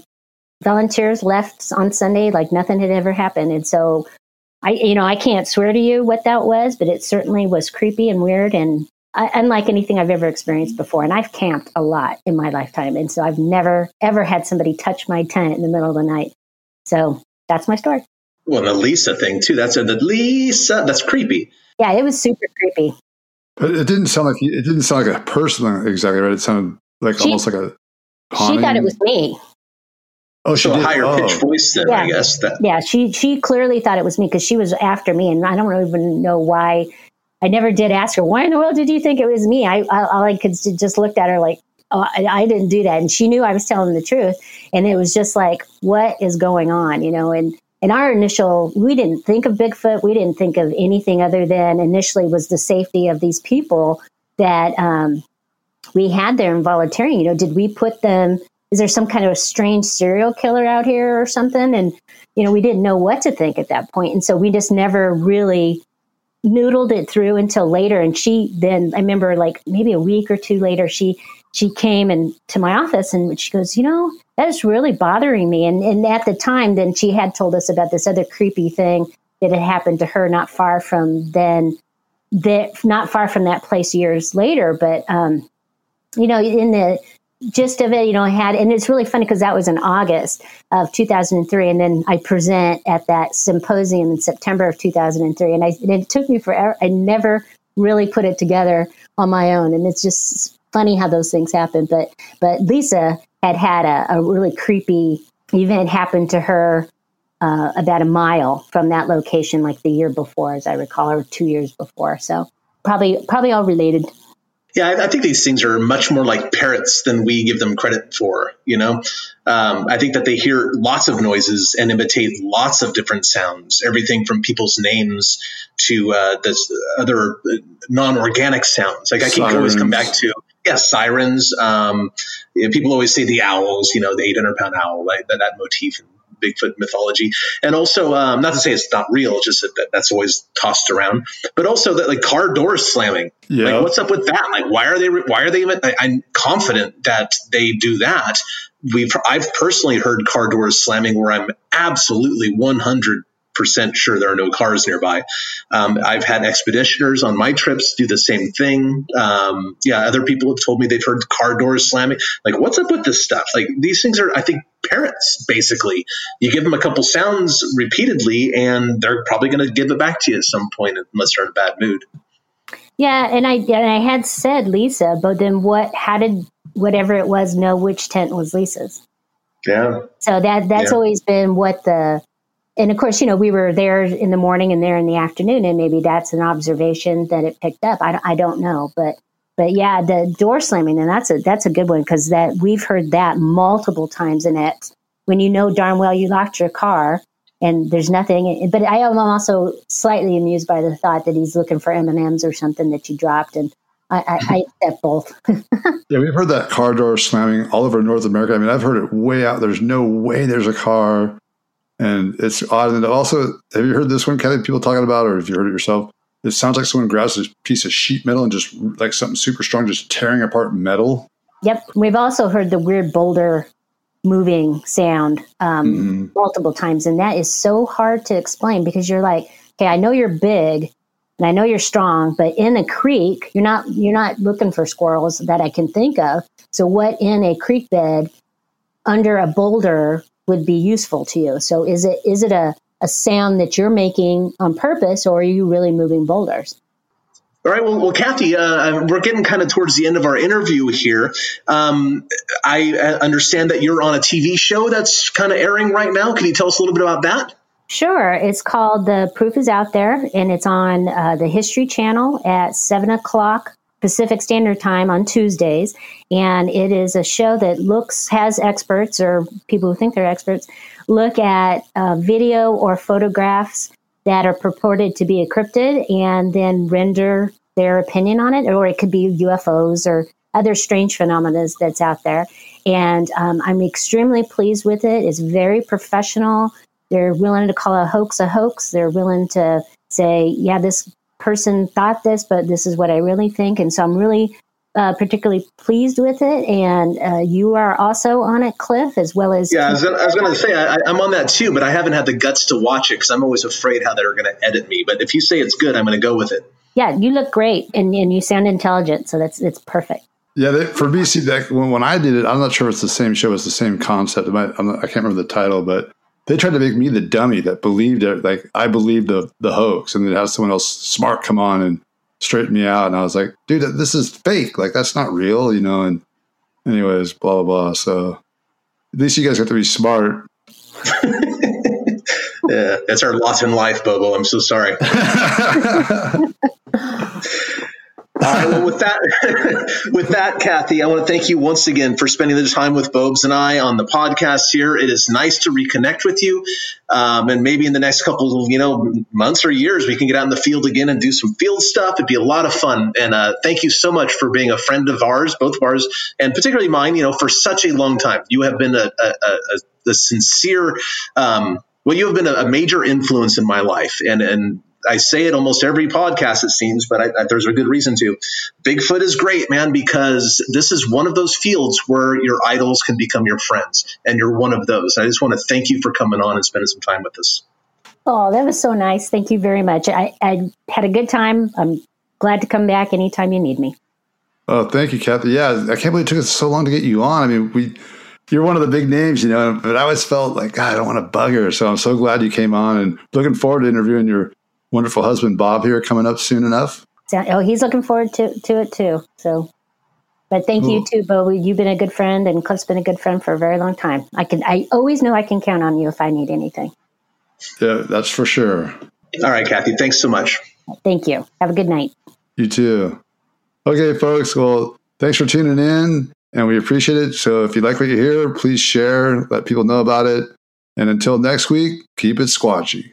volunteers left on Sunday like nothing had ever happened. And so, I you know I can't swear to you what that was, but it certainly was creepy and weird and uh, unlike anything I've ever experienced before. And I've camped a lot in my lifetime, and so I've never ever had somebody touch my tent in the middle of the night. So that's my story. Well, the Lisa thing too. That's a the Lisa. That's creepy. Yeah, it was super creepy. But it didn't sound like it didn't sound like a person exactly, right? It sounded like she, almost like a. Haunting. She thought it was me. Oh, she so did, a higher oh. pitched voice then, yeah. I guess. That. Yeah, she she clearly thought it was me because she was after me, and I don't even know why. I never did ask her why in the world did you think it was me. I, I all I could just looked at her like, oh, I, I didn't do that, and she knew I was telling the truth, and it was just like, what is going on, you know? And and our initial, we didn't think of Bigfoot. We didn't think of anything other than initially was the safety of these people that um, we had there in volunteering. You know, did we put them? Is there some kind of a strange serial killer out here or something? And you know, we didn't know what to think at that point, and so we just never really noodled it through until later. And she then, I remember, like maybe a week or two later, she she came and to my office and she goes, you know, that is really bothering me. And, and at the time, then she had told us about this other creepy thing that had happened to her not far from then, that not far from that place years later. But, um, you know, in the, gist of it, you know, I had, and it's really funny because that was in August of 2003. And then I present at that symposium in September of 2003. And, I, and it took me forever. I never really put it together on my own. And it's just funny how those things happen. But, but Lisa had had a, a really creepy event happen to her uh, about a mile from that location, like the year before, as I recall, or two years before. So probably, probably all related. Yeah, I, I, think these things are much more like parrots than we give them credit for. You know, um, I think that they hear lots of noises and imitate lots of different sounds, everything from people's names to uh, this other uh, non-organic sounds. Like I can always come back to yeah, sirens. Um, you know, people always say the owls. You know, the 800 pound owl, like that, that motif in Bigfoot mythology, and also um, not to say it's not real, just that, that, that's always tossed around, but also that like car doors slamming. Yeah. Like, what's up with that? Like, why are they? Why are they even? I, I'm confident that they do that. We've I've personally heard car doors slamming where I'm absolutely 100 percent sure there are no cars nearby. Um, I've had expeditioners on my trips do the same thing. Um, yeah, other people have told me they've heard car doors slamming. Like, what's up with this stuff? Like, these things are, I think, parrots basically. You give them a couple sounds repeatedly, and they're probably going to give it back to you at some point, unless they're in a bad mood. Yeah, and I and I had said Lisa, but then what? How did whatever it was know which tent was Lisa's? Yeah. So that that's yeah. always been what the and of course, you know, we were there in the morning and there in the afternoon, and maybe that's an observation that it picked up. I, I don't know, but but yeah, the door slamming, and that's a that's a good one because that we've heard that multiple times in X. When you know darn well you locked your car and there's nothing, but I am also slightly amused by the thought that he's looking for M and M's or something that you dropped, and I, I, I accept both. (laughs) yeah, we've heard that car door slamming all over North America. I mean, I've heard it way out. There's no way there's a car and it's odd. And also, have you heard this one, Kelly? People talking about, or have you heard it yourself? It sounds like someone grabs a piece of sheet metal and just like something super strong, just tearing apart metal. Yep. We've also heard the weird boulder moving sound um, mm-hmm. multiple times. And that is so hard to explain because you're like, okay, I know you're big and I know you're strong, but in a creek, you're not you're not looking for squirrels that I can think of. So what in a creek bed under a boulder would be useful to you. So is it is it a, a sound that you're making on purpose or are you really moving boulders? All right. Well, well Kathy, uh, we're getting kind of towards the end of our interview here. Um, I uh, understand that you're on a TV show that's kind of airing right now. Can you tell us a little bit about that? Sure. It's called The Proof is Out There, and it's on uh, the History Channel at 7 o'clock Pacific Standard Time on Tuesdays. And it is a show that looks, has experts or people who think they're experts look at uh, video or photographs that are purported to be cryptids and then render their opinion on it. Or it could be UFOs or other strange phenomena that's out there. And um, I'm extremely pleased with it. It's very professional. They're willing to call a hoax a hoax. They're willing to say, yeah, this person thought this, but this is what I really think. And so I'm really uh, particularly pleased with it. And uh, you are also on it, Cliff, as well as. Yeah, I was, was going to say, I, am on that too, but I haven't had the guts to watch it because I'm always afraid how they're going to edit me. But if you say it's good, I'm going to go with it. Yeah, you look great and, and you sound intelligent. So that's it's perfect. Yeah, they, for BC, that, when, when I did it, I'm not sure if it's the same show, it's the same concept. Might, not, I can't remember the title, but they tried to make me the dummy that believed it. Like I believed the the hoax, and then had someone else smart come on and straighten me out. And I was like, dude, this is fake. Like that's not real, you know. And anyways, blah blah blah. So at least you guys have to be smart. (laughs) (laughs) yeah, that's our lot in life, Bobo. I'm so sorry. (laughs) Right. Well, with that, (laughs) with that, Kathy, I want to thank you once again for spending the time with Bobes and I on the podcast here. It is nice to reconnect with you, um, and maybe in the next couple of you know months or years, we can get out in the field again and do some field stuff. It'd be a lot of fun. And uh, thank you so much for being a friend of ours, both of ours, and particularly mine. You know, for such a long time, you have been a, a, a, a sincere. Um, well, you have been a, major influence in my life, and and I say it almost every podcast, it seems, but I, I, there's a good reason to. Bigfoot is great, man, because this is one of those fields where your idols can become your friends, and you're one of those. I just want to thank you for coming on and spending some time with us. Oh, that was so nice. Thank you very much. I, I had a good time. I'm glad to come back anytime you need me. Oh, thank you, Kathy. Yeah, I can't believe it took us so long to get you on. I mean, we you're one of the big names, you know, but I always felt like God, I don't want to bug her. So I'm so glad you came on and looking forward to interviewing your wonderful husband Bob here coming up soon enough. Oh, he's looking forward to, to it too. So, but thank you too, Bo. You've been a good friend, and Cliff's been a good friend for a very long time. I can, I always know I can count on you if I need anything. Yeah, that's for sure. All right, Kathy. Thanks so much. Thank you. Have a good night. You too. Okay, folks. Well, thanks for tuning in, and we appreciate it. So if you like what you hear, please share, let people know about it. And until next week, keep it squatchy.